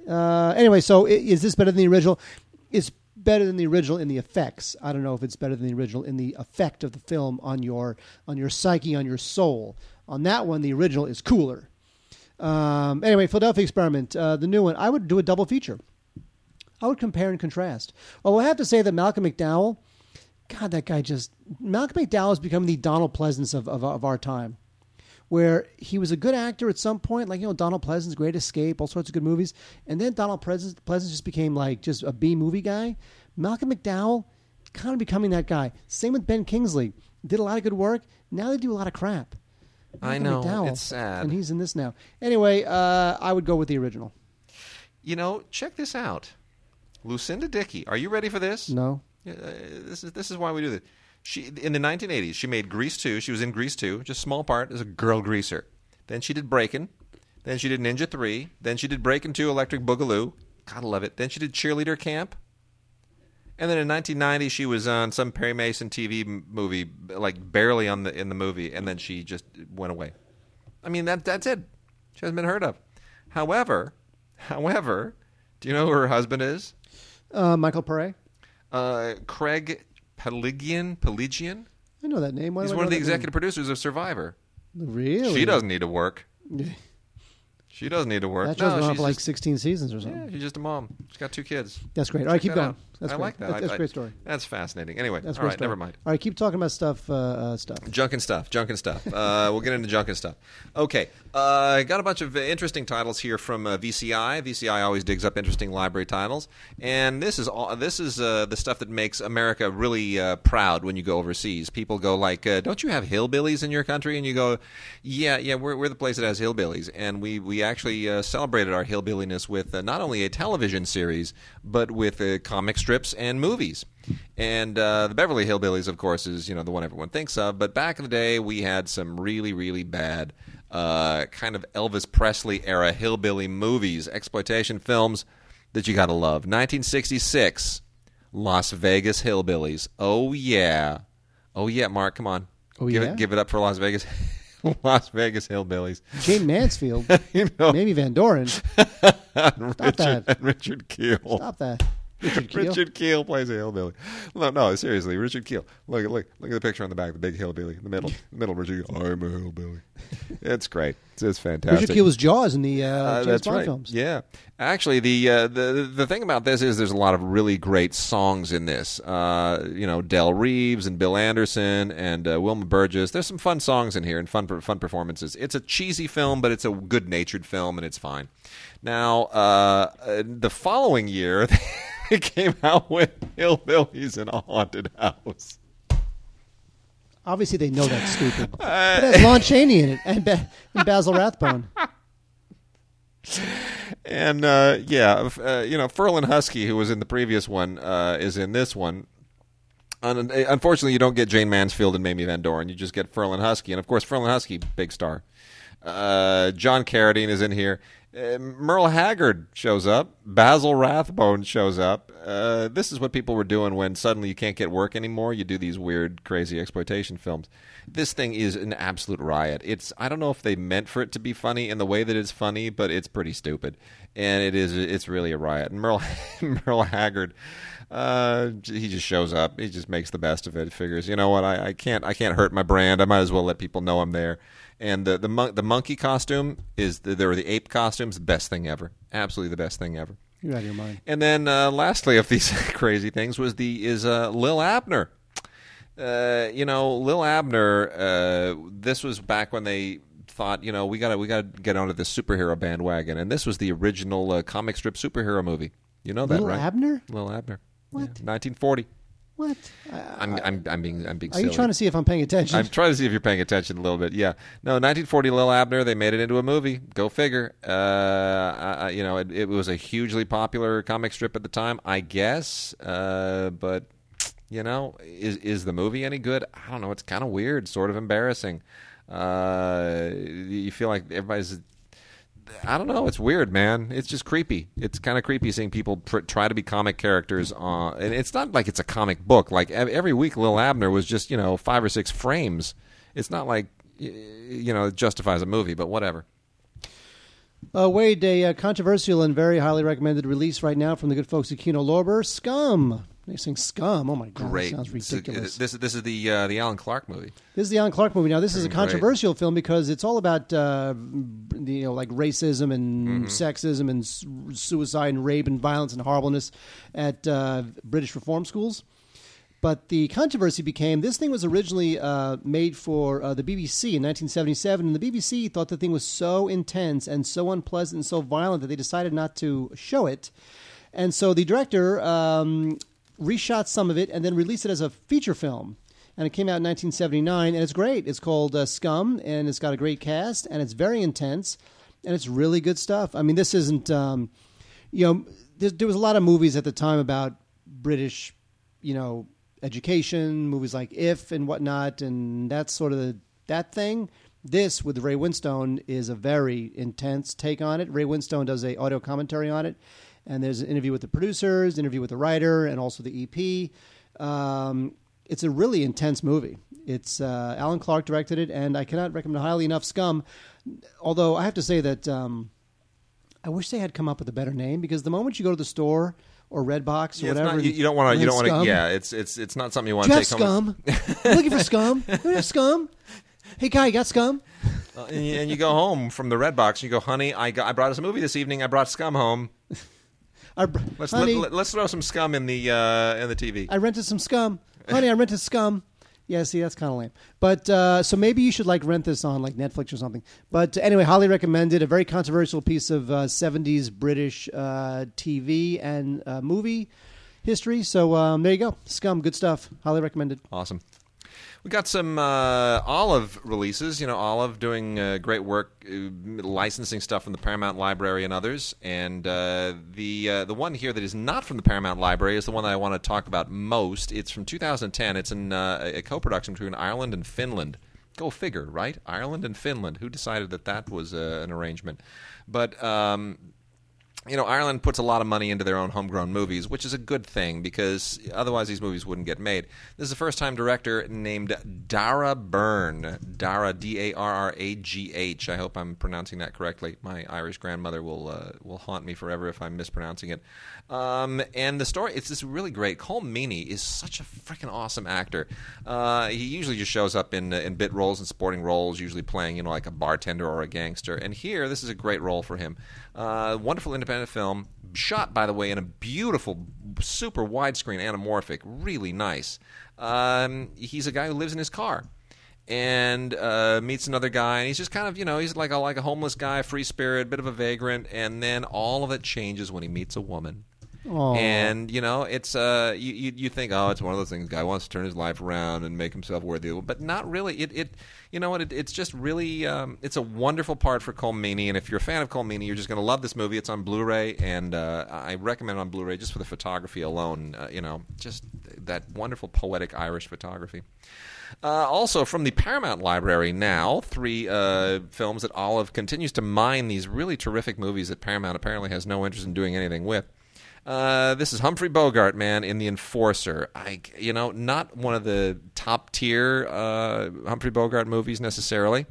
Uh, anyway, so is this better than the original? It's better than the original in the effects. I don't know if it's better than the original in the effect of the film on your on your psyche, on your soul. On that one, the original is cooler. Um, anyway, Philadelphia Experiment, uh, the new one. I would do a double feature. I would compare and contrast. Although I have to say that Malcolm McDowell, God, that guy just Malcolm McDowell has become the Donald Pleasence of, of, of our time, where he was a good actor at some point, like you know Donald Pleasence, Great Escape, all sorts of good movies, and then Donald Pleasence, just became like just a B movie guy. Malcolm McDowell, kind of becoming that guy. Same with Ben Kingsley, did a lot of good work. Now they do a lot of crap. I know, McDowell, it's sad. and he's in this now. Anyway, uh, I would go with the original. You know, check this out. Lucinda Dickey. Are you ready for this? No, Uh, this is this is why we do this. She in the 1980s, she made Grease 2. She was in Grease 2, just small part as a girl greaser. Then she did Breakin'. Then she did Ninja 3. Then she did Breakin' 2 Electric Boogaloo. Gotta love it. Then she did Cheerleader Camp. And then in 1990, she was on some Perry Mason TV movie, like barely on the in the movie, and then she just went away. I mean, that that's it. She hasn't been heard of. However, however, do you know who her husband is? uh, Michael Pare. Uh, Craig Piligian. Piligian. I know that name. Why He's do I one of the that executive producers of Survivor. Really? She doesn't need to work. She doesn't need to work. That show's no, been on she's for like just, 16 seasons or something. yeah, she's just a mom. She's got two kids. That's great. All right, Check keep that going. out. That's I great. like that. That's, that's I- great story. That's fascinating. Anyway, That's a all great right, story. never mind. All right, keep talking about stuff. Uh, uh, stuff. Junk and stuff, junk and stuff. Uh, we'll get into junk and stuff. Okay, uh, got a bunch of interesting titles here from uh, VCI. VCI always digs up interesting library titles, and this is all. This is uh, the stuff that makes America really uh, proud when you go overseas. People go like, uh, "Don't you have hillbillies in your country?" And you go, "Yeah, yeah, we're, we're the place that has hillbillies." And we we actually uh, celebrated our hillbilliness with not only a television series but with comic strips and movies. And uh, the Beverly Hillbillies, of course, is you know the one everyone thinks of. But back in the day, we had some really, really bad uh, kind of Elvis Presley era hillbilly movies, exploitation films that you gotta love. 1966, Las Vegas Hillbillies. Oh yeah, oh yeah, Mark, come on, Oh, give yeah? it, give it up for Las Vegas, Las Vegas Hillbillies. Jayne Mansfield, you know, Mamie Van Doren. and Richard, that. Richard Kiel. Stop that. Richard Kiel. Richard Kiel plays a hillbilly. No, no, seriously, Richard Kiel. Look at look look at the picture on the back, the big hillbilly in the middle. The middle, Richard. Kiel, I'm a hillbilly. It's great. It's, it's fantastic. Richard Kiel was Jaws in the uh, Uh, James Bond right. films. Yeah, actually, the, uh, the the thing about this is there's a lot of really great songs in this. Uh, you know, Del Reeves and Bill Anderson and uh, Wilma Burgess. There's some fun songs in here and fun fun performances. It's a cheesy film, but it's a good natured film, and it's fine. Now, uh, uh, the following year, they came out with Hillbillies in a Haunted House. Obviously, they know that's stupid. it has Lon Chaney in it and, ba- and Basil Rathbone. And uh, yeah, uh, you know, Ferlin Husky, who was in the previous one, uh, is in this one. Un- unfortunately, you don't get Jayne Mansfield and Mamie Van Doren. You just get Ferlin Husky, and of course, Ferlin Husky, big star. Uh, John Carradine is in here. Uh, Merle Haggard shows up. Basil Rathbone shows up. Uh, this is what people were doing when suddenly you can't get work anymore. You do these weird, crazy exploitation films. This thing is an absolute riot. It's I don't know if they meant for it to be funny in the way that it's funny, but it's pretty stupid, and it is it's really a riot. And Merle Merle Haggard. Uh, he just shows up. He just makes the best of it. Figures, you know what? I, I can't. I can't hurt my brand. I might as well let people know I'm there. And the the mon- the monkey costume is the, there were the ape costumes. Best thing ever. Absolutely the best thing ever. You're out of your mind. And then uh, lastly of these crazy things was the is uh, Lil Abner. Uh, you know, Lil Abner. Uh, this was back when they thought, you know, we got to we got to get onto this superhero bandwagon, and this was the original uh, comic strip superhero movie. You know that, Little right? Abner? Lil Abner. What? Yeah, 1940. What? I- I'm I'm I'm being I'm being are silly. you trying to see if I'm paying attention? I'm trying to see if you're paying attention a little bit. Yeah, no, 1940 Lil Abner. They made it into a movie. Go figure. Uh, you know, it, it was a hugely popular comic strip at the time, I guess. Uh, but you know, is is the movie any good? I don't know. It's kind of weird, sort of embarrassing. Uh, you feel like everybody's. I don't know. It's weird, man. It's just creepy. It's kind of creepy seeing people pr- try to be comic characters. Uh, and it's not like it's a comic book. Like every week, Lil Abner was just you know five or six frames. It's not like you know it justifies a movie, but whatever. Uh, Wade, a uh, controversial and very highly recommended release right now from the good folks at Kino Lorber, Scum. They sing Scum. Oh my god, Great. that sounds ridiculous. This this is the uh, the Alan Clarke movie. This is the Alan Clarke movie. Now, this is a Great. controversial film because it's all about uh, you know like racism and Mm-hmm. sexism and s- suicide and rape and violence and horribleness at uh, British reform schools. But the controversy became this thing was originally uh, made for uh, the BBC in 1977, and the BBC thought the thing was so intense and so unpleasant and so violent that they decided not to show it. And so the director um, reshot some of it and then released it as a feature film. And it came out in 1979, and it's great. It's called uh, Scum, and it's got a great cast, and it's very intense, and it's really good stuff. I mean, this isn't, um, you know, there, there was a lot of movies at the time about British, you know, education, movies like If and whatnot, and that's sort of the, that thing. This with Ray Winstone is a very intense take on it. Ray Winstone does a audio commentary on it, and there's an interview with the producers, interview with the writer, and also the EP. Um, it's a really intense movie. It's uh, Alan Clarke directed it, and I cannot recommend highly enough. Scum, although I have to say that um, I wish they had come up with a better name because the moment you go to the store or Redbox or Yeah, whatever, not- you, you don't want to. You don't want to. Yeah, it's it's it's not something you want to take scum? Looking for scum. You have scum? Hey, guy, you got scum? Uh, and, you, and you go home from the red box. and You go, honey, I got, I brought us a movie this evening. I brought Scum home. I, Let's honey, let, us throw some Scum in the uh, in the TV. I rented some scum. Honey, I rented scum. Yeah, see, that's kind of lame. But uh, so maybe you should like rent this on like Netflix or something. But anyway, highly recommended. A very controversial piece of uh, '70s British uh, TV and uh, movie history. So um, there you go, Scum, good stuff. Highly recommended. Awesome. We got some uh, Olive releases. You know, Olive doing uh, great work uh, licensing stuff from the Paramount Library and others. And uh, the uh, the one here that is not from the Paramount Library is the one that I want to talk about most. It's from 2010. It's in, uh, a co-production between Ireland and Finland. Go figure, right? Ireland and Finland. Who decided that that was an arrangement? But um, you know, Ireland puts a lot of money into their own homegrown movies, which is a good thing because otherwise these movies wouldn't get made. This is a first time director named Darragh Byrne. Darragh, D A R R A G H. I hope I'm pronouncing that correctly. My Irish grandmother will uh, will haunt me forever if I'm mispronouncing it. Um, and the story, it's this really great. Colm Meaney is such a freaking awesome actor. Uh, he usually just shows up in, in bit roles and sporting roles, usually playing, you know, like a bartender or a gangster. And here, this is a great role for him. Uh, wonderful independent film, shot by the way in a beautiful, super widescreen anamorphic, really nice. Um, he's a guy who lives in his car and uh, meets another guy, and he's just kind of you know he's like a like a homeless guy, free spirit, bit of a vagrant, and then all of it changes when he meets a woman. Aw. And you know, it's uh, you, you you think, oh, it's one of those things. Guy wants to turn his life around and make himself worthy, but not really. It it you know what? It, it's just really um, it's a wonderful part for Colm Meaney, and if you're a fan of Colm Meaney, you're just going to love this movie. It's on Blu-ray, and uh, I recommend it on Blu-ray just for the photography alone. Uh, you know, just that wonderful poetic Irish photography. Uh, also, from the Paramount Library now, three uh, films that Olive continues to mine these really terrific movies that Paramount apparently has no interest in doing anything with. Uh, this is Humphrey Bogart, man, in The Enforcer. I, you know, not one of the top tier uh, Humphrey Bogart movies necessarily,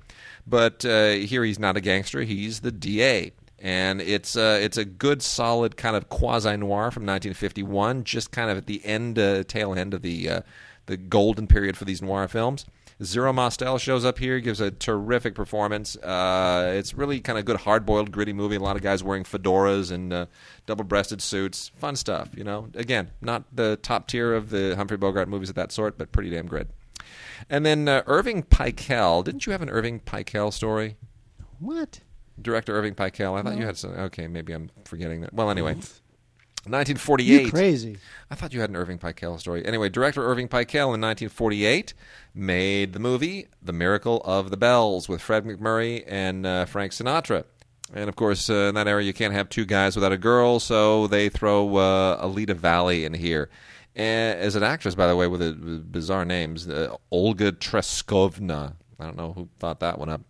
but uh, here he's not a gangster; he's the DA, and it's uh, it's a good, solid kind of quasi noir from 1951, just kind of at the end, uh, tail end of the the golden period for these noir films. Zero Mostel shows up here, gives a terrific performance. Uh, it's really kind of good, hard-boiled, gritty movie. A lot of guys wearing fedoras and uh, double-breasted suits. Fun stuff, you know. Again, not the top tier of the Humphrey Bogart movies of that sort, but pretty damn good. And then uh, Irving Pichel. Didn't you have an Irving Pichel story? What? Director Irving Pichel. I thought you had some. Okay, maybe I'm forgetting that. Well, anyway. You 1948. crazy? I thought you had an Irving Pichel story. Anyway, director Irving Pichel in 1948 made the movie The Miracle of the Bells with Fred MacMurray and uh, Frank Sinatra. And of course, uh, in that era, you can't have two guys without a girl, so they throw uh, Alida Valli in here. As an actress, by the way, with, a, with bizarre names, uh, Olga Treskovna. I don't know who thought that one up.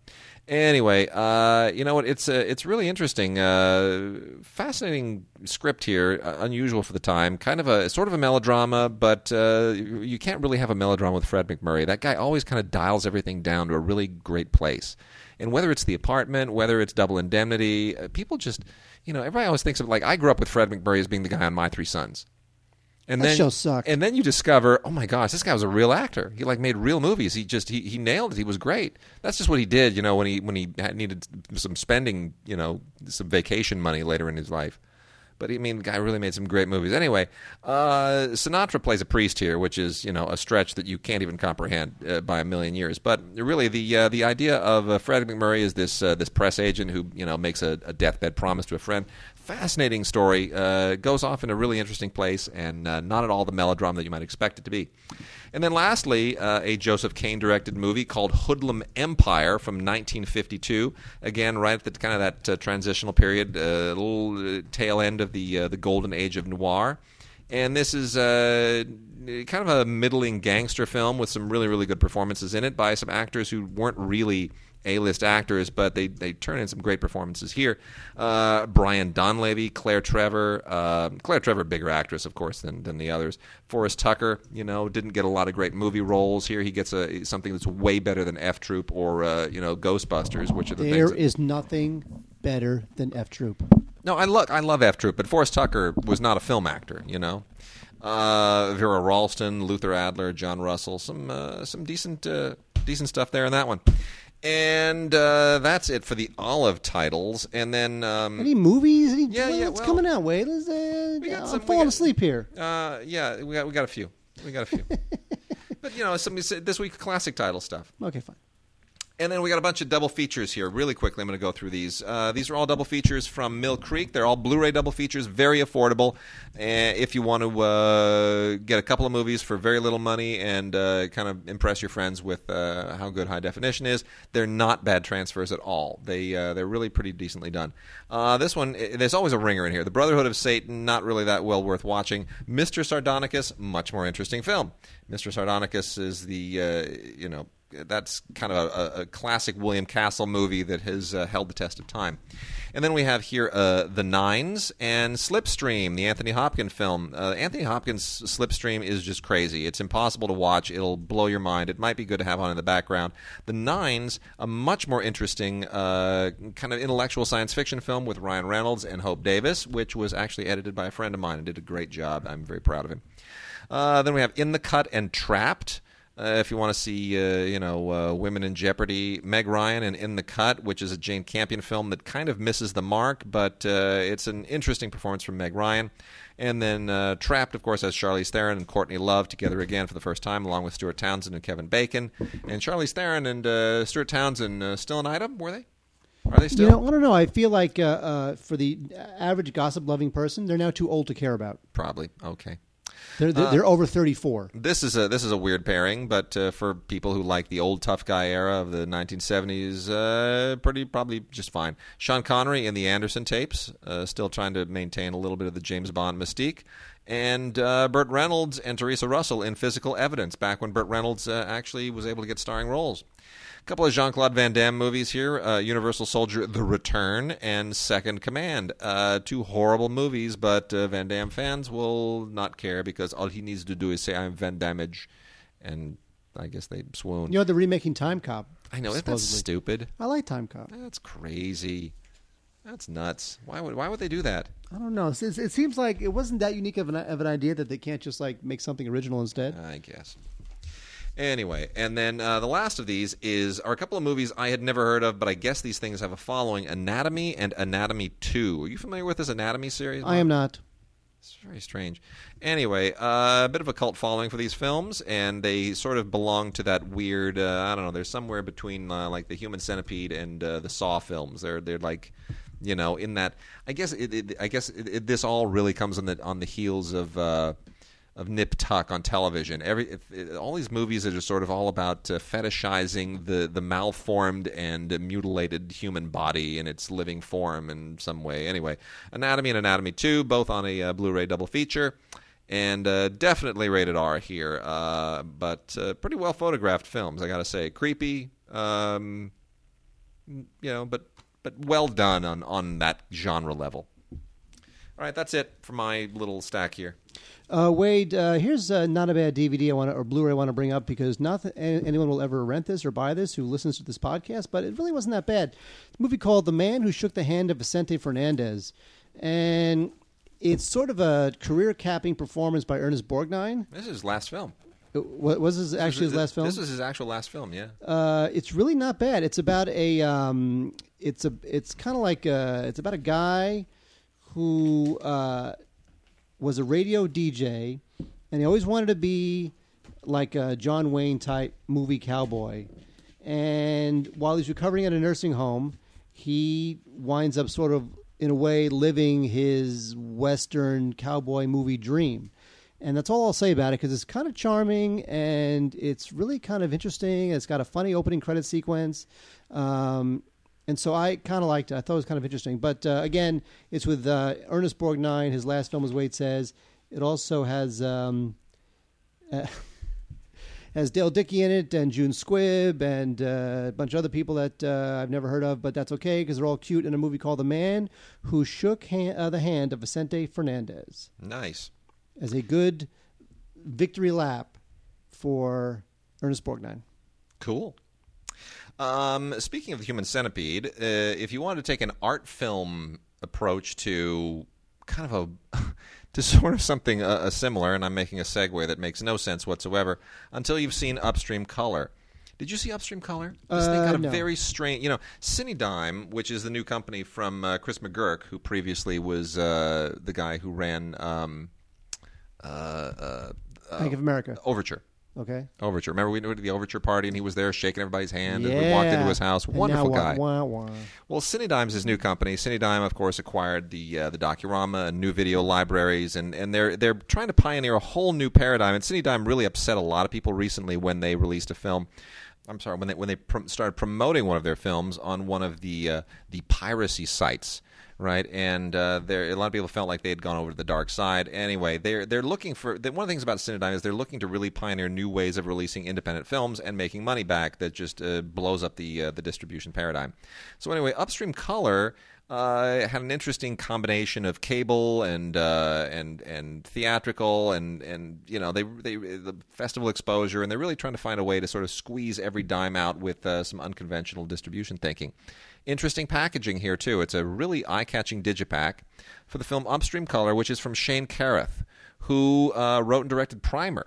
Anyway, uh, you know what? It's uh, it's really interesting, uh, fascinating script here, uh, unusual for the time. Kind of a sort of a melodrama, but uh, you can't really have a melodrama with Fred MacMurray. That guy always kind of dials everything down to a really great place. And whether it's the apartment, whether it's Double Indemnity, uh, people just, you know, everybody always thinks of like I grew up with Fred MacMurray as being the guy on My Three Sons. And That then, show sucked. And then you discover, oh my gosh, this guy was a real actor. He like made real movies. He just he, he nailed it. He was great. That's just what he did, you know, when he when he had needed some spending, you know, some vacation money later in his life. But I mean, the guy really made some great movies. Anyway, uh, Sinatra plays a priest here, which is you know a stretch that you can't even comprehend uh, by a million years. But really, the uh, the idea of uh, Fred MacMurray is this uh, this press agent who you know makes a, a deathbed promise to a friend. Fascinating story. Uh, goes off in a really interesting place, and uh, not at all the melodrama that you might expect it to be. And then lastly, uh, a Joseph Kane directed movie called Hoodlum Empire from 1952. Again, right at the kind of that uh, transitional period, a little uh, tail end of the uh, the golden age of noir. And this is uh, kind of a middling gangster film with some really, really good performances in it by some actors who weren't really A-list actors, but they, they turn in some great performances here. Uh, Brian Donlevy, Claire Trevor, uh, Claire Trevor, bigger actress, of course, than, than the others. Forrest Tucker, you know, didn't get a lot of great movie roles here. He gets a something that's way better than F Troop or uh, you know Ghostbusters, which are the There things. that- is nothing better than F Troop. no, I look, I love F Troop, but Forrest Tucker was not a film actor, you know. Uh, Vera Ralston, Luther Adler, John Russell, some uh, some decent uh, decent stuff there in that one. And uh, that's it for the Olive titles. And then um, Any movies? Any, Yeah, yeah, What's well, coming out? Wait, let's, uh, we got I'm some- we falling got- asleep here. uh, yeah, we got we got a few. We got a few. but you know, some this week classic title stuff. Okay, fine. And then we got a bunch of double features here. Really quickly, I'm going to go through these. Uh, these are all double features from Mill Creek. They're all Blu-ray double features, very affordable. Uh, if you want to uh, get a couple of movies for very little money and uh, kind of impress your friends with uh, how good high definition is, they're not bad transfers at all. They uh, they're really pretty decently done. This one, eh, there's always a ringer in here. The Brotherhood of Satan, not really that well worth watching. Mr. Sardonicus, much more interesting film. Mr. Sardonicus is the you know that's kind of a, a classic William Castle movie that has uh, held the test of time. And then we have here uh, The Nines and Slipstream, the Anthony Hopkins film. Uh, Anthony Hopkins' Slipstream is just crazy. It's impossible to watch. It'll blow your mind. It might be good to have on in the background. The Nines, a much more interesting uh, kind of intellectual science fiction film with Ryan Reynolds and Hope Davis, which was actually edited by a friend of mine and did a great job. I'm very proud of him. Uh, then we have In the Cut and Trapped. Uh, if you want to see, uh, you know, uh, women in jeopardy, Meg Ryan and In the Cut, which is a Jane Campion film that kind of misses the mark, but uh, it's an interesting performance from Meg Ryan. And then uh, Trapped, of course, has Charlize Theron and Courtney Love together again for the first time, along with Stuart Townsend and Kevin Bacon. And Charlize Theron and uh, Stuart Townsend still an item, were they? Are they still? You know, I don't know. I feel like for the average gossip-loving person, they're now too old to care about. Probably. Okay. They're they're, uh, they're over thirty four. This is a this is a weird pairing, but uh, for people who like the old tough guy era of the 1970s, uh, pretty probably just fine. Sean Connery in the Anderson tapes, uh, still trying to maintain a little bit of the James Bond mystique. And uh, Burt Reynolds and Theresa Russell in Physical Evidence, back when Burt Reynolds uh, actually was able to get starring roles couple of Jean Claude Van Damme movies here uh, Universal Soldier The Return and Second Command. Uh, two horrible movies, but uh, Van Damme fans will not care because all he needs to do is say, I'm Van Damage, and I guess they swoon. You know, they're remaking Time Cop. I know, that's stupid. I like Time Cop. That's crazy. That's nuts. Why would why would they do that? I don't know. It, it seems like it wasn't that unique of an, of an idea that they can't just like make something original instead. I guess. Anyway, and then uh, the last of these is are a couple of movies I had never heard of, but I guess these things have a following: Anatomy and Anatomy Two. Are you familiar with this Anatomy series? I am not. It's very strange. Anyway, uh, a bit of a cult following for these films, and they sort of belong to that weird. Uh, I don't know. They're somewhere between uh, like the Human Centipede and uh, the Saw films. They're they're like, you know, in that. I guess it, it I guess it, this all really comes on the on the heels of uh, of nip tuck on television. Every if, all these movies are just sort of all about uh, fetishizing the the malformed and mutilated human body in its living form in some way. Anyway, Anatomy and Anatomy Two, both on a uh, Blu-ray double feature. And uh, definitely rated R here, uh, but uh, pretty well photographed films. I gotta say, creepy, um, you know, but but well done on on that genre level. All right, that's it for my little stack here. Uh, Wade, uh, here's uh, not a bad DVD I want or Blu-ray I want to bring up because not that anyone will ever rent this or buy this who listens to this podcast, but it really wasn't that bad. a movie called The Man Who Shook the Hand of Vicente Fernandez, and it's sort of a career-capping performance by Ernest Borgnine. This is his last film. Uh, what was his actually his last film? This was his actual last film. Yeah. Uh, it's really not bad. It's about a. Um, it's a. It's kind of like a, It's about a guy who uh, was a radio DJ, and he always wanted to be like a John Wayne type movie cowboy. And while he's recovering at a nursing home, he winds up sort of, in a way, living his Western cowboy movie dream. And that's all I'll say about it because it's kind of charming and it's really kind of interesting. It's got a funny opening credit sequence. Um, and so I kind of liked it. I thought it was kind of interesting. But uh, again, it's with uh, Ernest Borgnine. His last film, as Wade says. It also has um, uh, has Dale Dickey in it, and June Squibb, and uh, a bunch of other people that uh, I've never heard of. But that's okay because they're all cute in a movie called The Man Who Shook uh, the Hand of Vicente Fernandez. Nice. As a good victory lap for Ernest Borgnine. Cool. Um, speaking of the human centipede, uh, if you want to take an art film approach to kind of a to sort of something uh, uh, similar, and I'm making a segue that makes no sense whatsoever until you've seen Upstream Color. Did you see Upstream Color? This uh, thing got a no. very strange. You know, Cinedigm, which is the new company from uh, Chris McGurk, who previously was uh, the guy who ran um, uh, uh, Bank of America Overture. Okay. Overture. Remember we went to the Overture party and he was there shaking everybody's hand yeah. and we walked into his house. Wonderful now, guy. Wah, wah, wah. Well, his new company. Cinedigm, of course, acquired the uh, the Docurama and new video libraries, and, and they're they're trying to pioneer a whole new paradigm. And Cinedigm really upset a lot of people recently when they released a film I'm sorry, when they when they pr- started promoting one of their films on one of the uh, the piracy sites, right? And uh, there a lot of people felt like they had gone over to the dark side. Anyway, they're they're looking for the, one of the things about Cinedigm is they're looking to really pioneer new ways of releasing independent films and making money back that just uh, blows up the uh, the distribution paradigm. So anyway, Upstream Color uh, had an interesting combination of cable and uh, and and theatrical and and you know they they the festival exposure and they're really trying to find a way to sort of squeeze every dime out with uh, some unconventional distribution thinking. Interesting packaging here too. It's a really eye-catching digipack for the film Upstream Color, which is from Shane Carruth, who uh, wrote and directed Primer.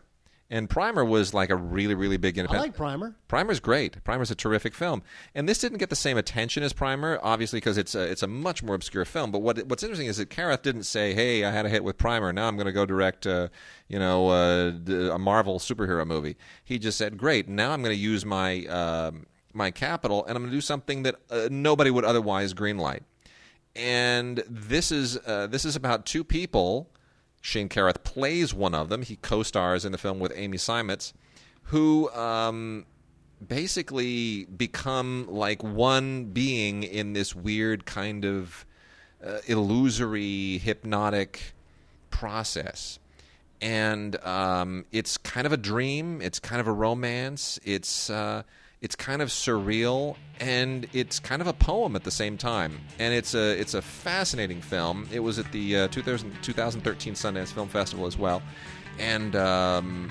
And Primer was like a really, really big independent. I like Primer. Primer's great. Primer's a terrific film, and this didn't get the same attention as Primer, obviously because it's a, it's a much more obscure film. But what what's interesting is that Carruth didn't say, "Hey, I had a hit with Primer. Now I'm going to go direct, uh, you know, uh, a Marvel superhero movie." He just said, "Great. Now I'm going to use my um my capital, and I'm going to do something that uh, nobody would otherwise greenlight." And this is uh, this is about two people. Shane Carruth plays one of them. He co-stars in the film with Amy Seimetz, who um, basically become like one being in this weird kind of uh, illusory, hypnotic process. And um, it's kind of a dream. It's kind of a romance. It's uh, it's kind of surreal, and it's kind of a poem at the same time. And it's a it's a fascinating film. It was at the uh, 2000, 2013 Sundance Film Festival as well, and um,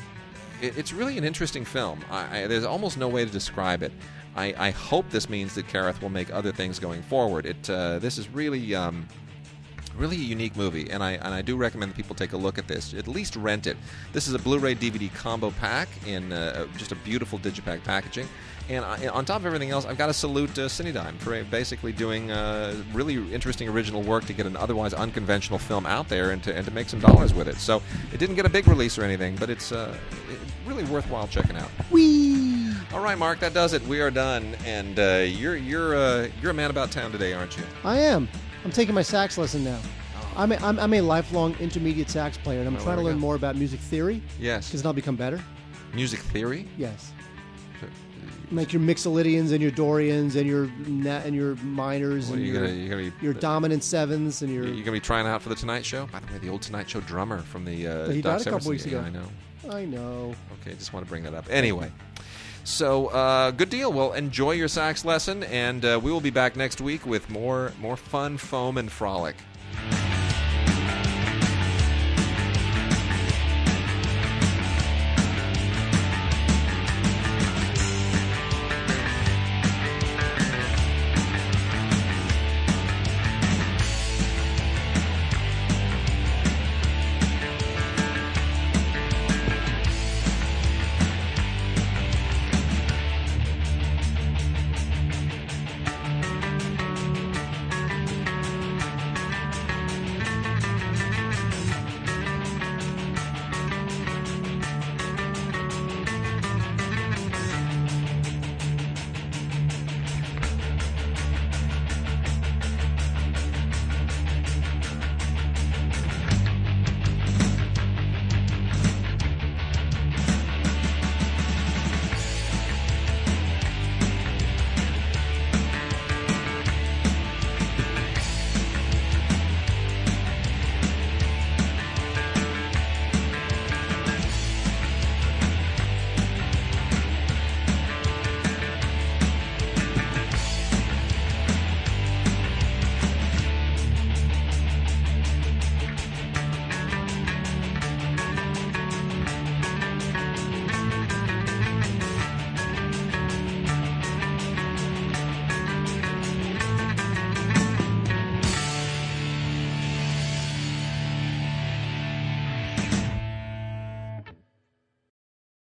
it, it's really an interesting film. I, I, there's almost no way to describe it. I, I hope this means that Carruth will make other things going forward. It uh, this is really. Um, really a unique movie, and I and I do recommend that people take a look at this. At least rent it. This is a Blu-ray DVD combo pack in uh, just a beautiful digipack packaging. And on top of everything else, I've got to salute uh, Cinedigm for basically doing uh, really interesting original work to get an otherwise unconventional film out there and to, and to make some dollars with it. So it didn't get a big release or anything, but it's uh, really worthwhile checking out. Wee. All right, Mark, that does it. We are done, and uh, you're you're uh, you're a man about town today, aren't you? I am. I'm taking my sax lesson now. I'm a, I'm, I'm a lifelong intermediate sax player, and I'm Well, trying to learn go. more about music theory Yes. because then I'll become better. Music theory. Yes. Like your mixolydians and your Dorians and your na- and your minors are and you your, gonna you gonna be your dominant sevens and your. You're gonna be trying out for the Tonight Show? By the way, the old Tonight Show drummer from the uh, He Doc died a couple Severinsen- weeks ago. Yeah, I know. I know. Okay, just want to bring that up. Anyway, so uh, good deal. Well, enjoy your sax lesson, and uh, we will be back next week with more more fun, foam, and frolic.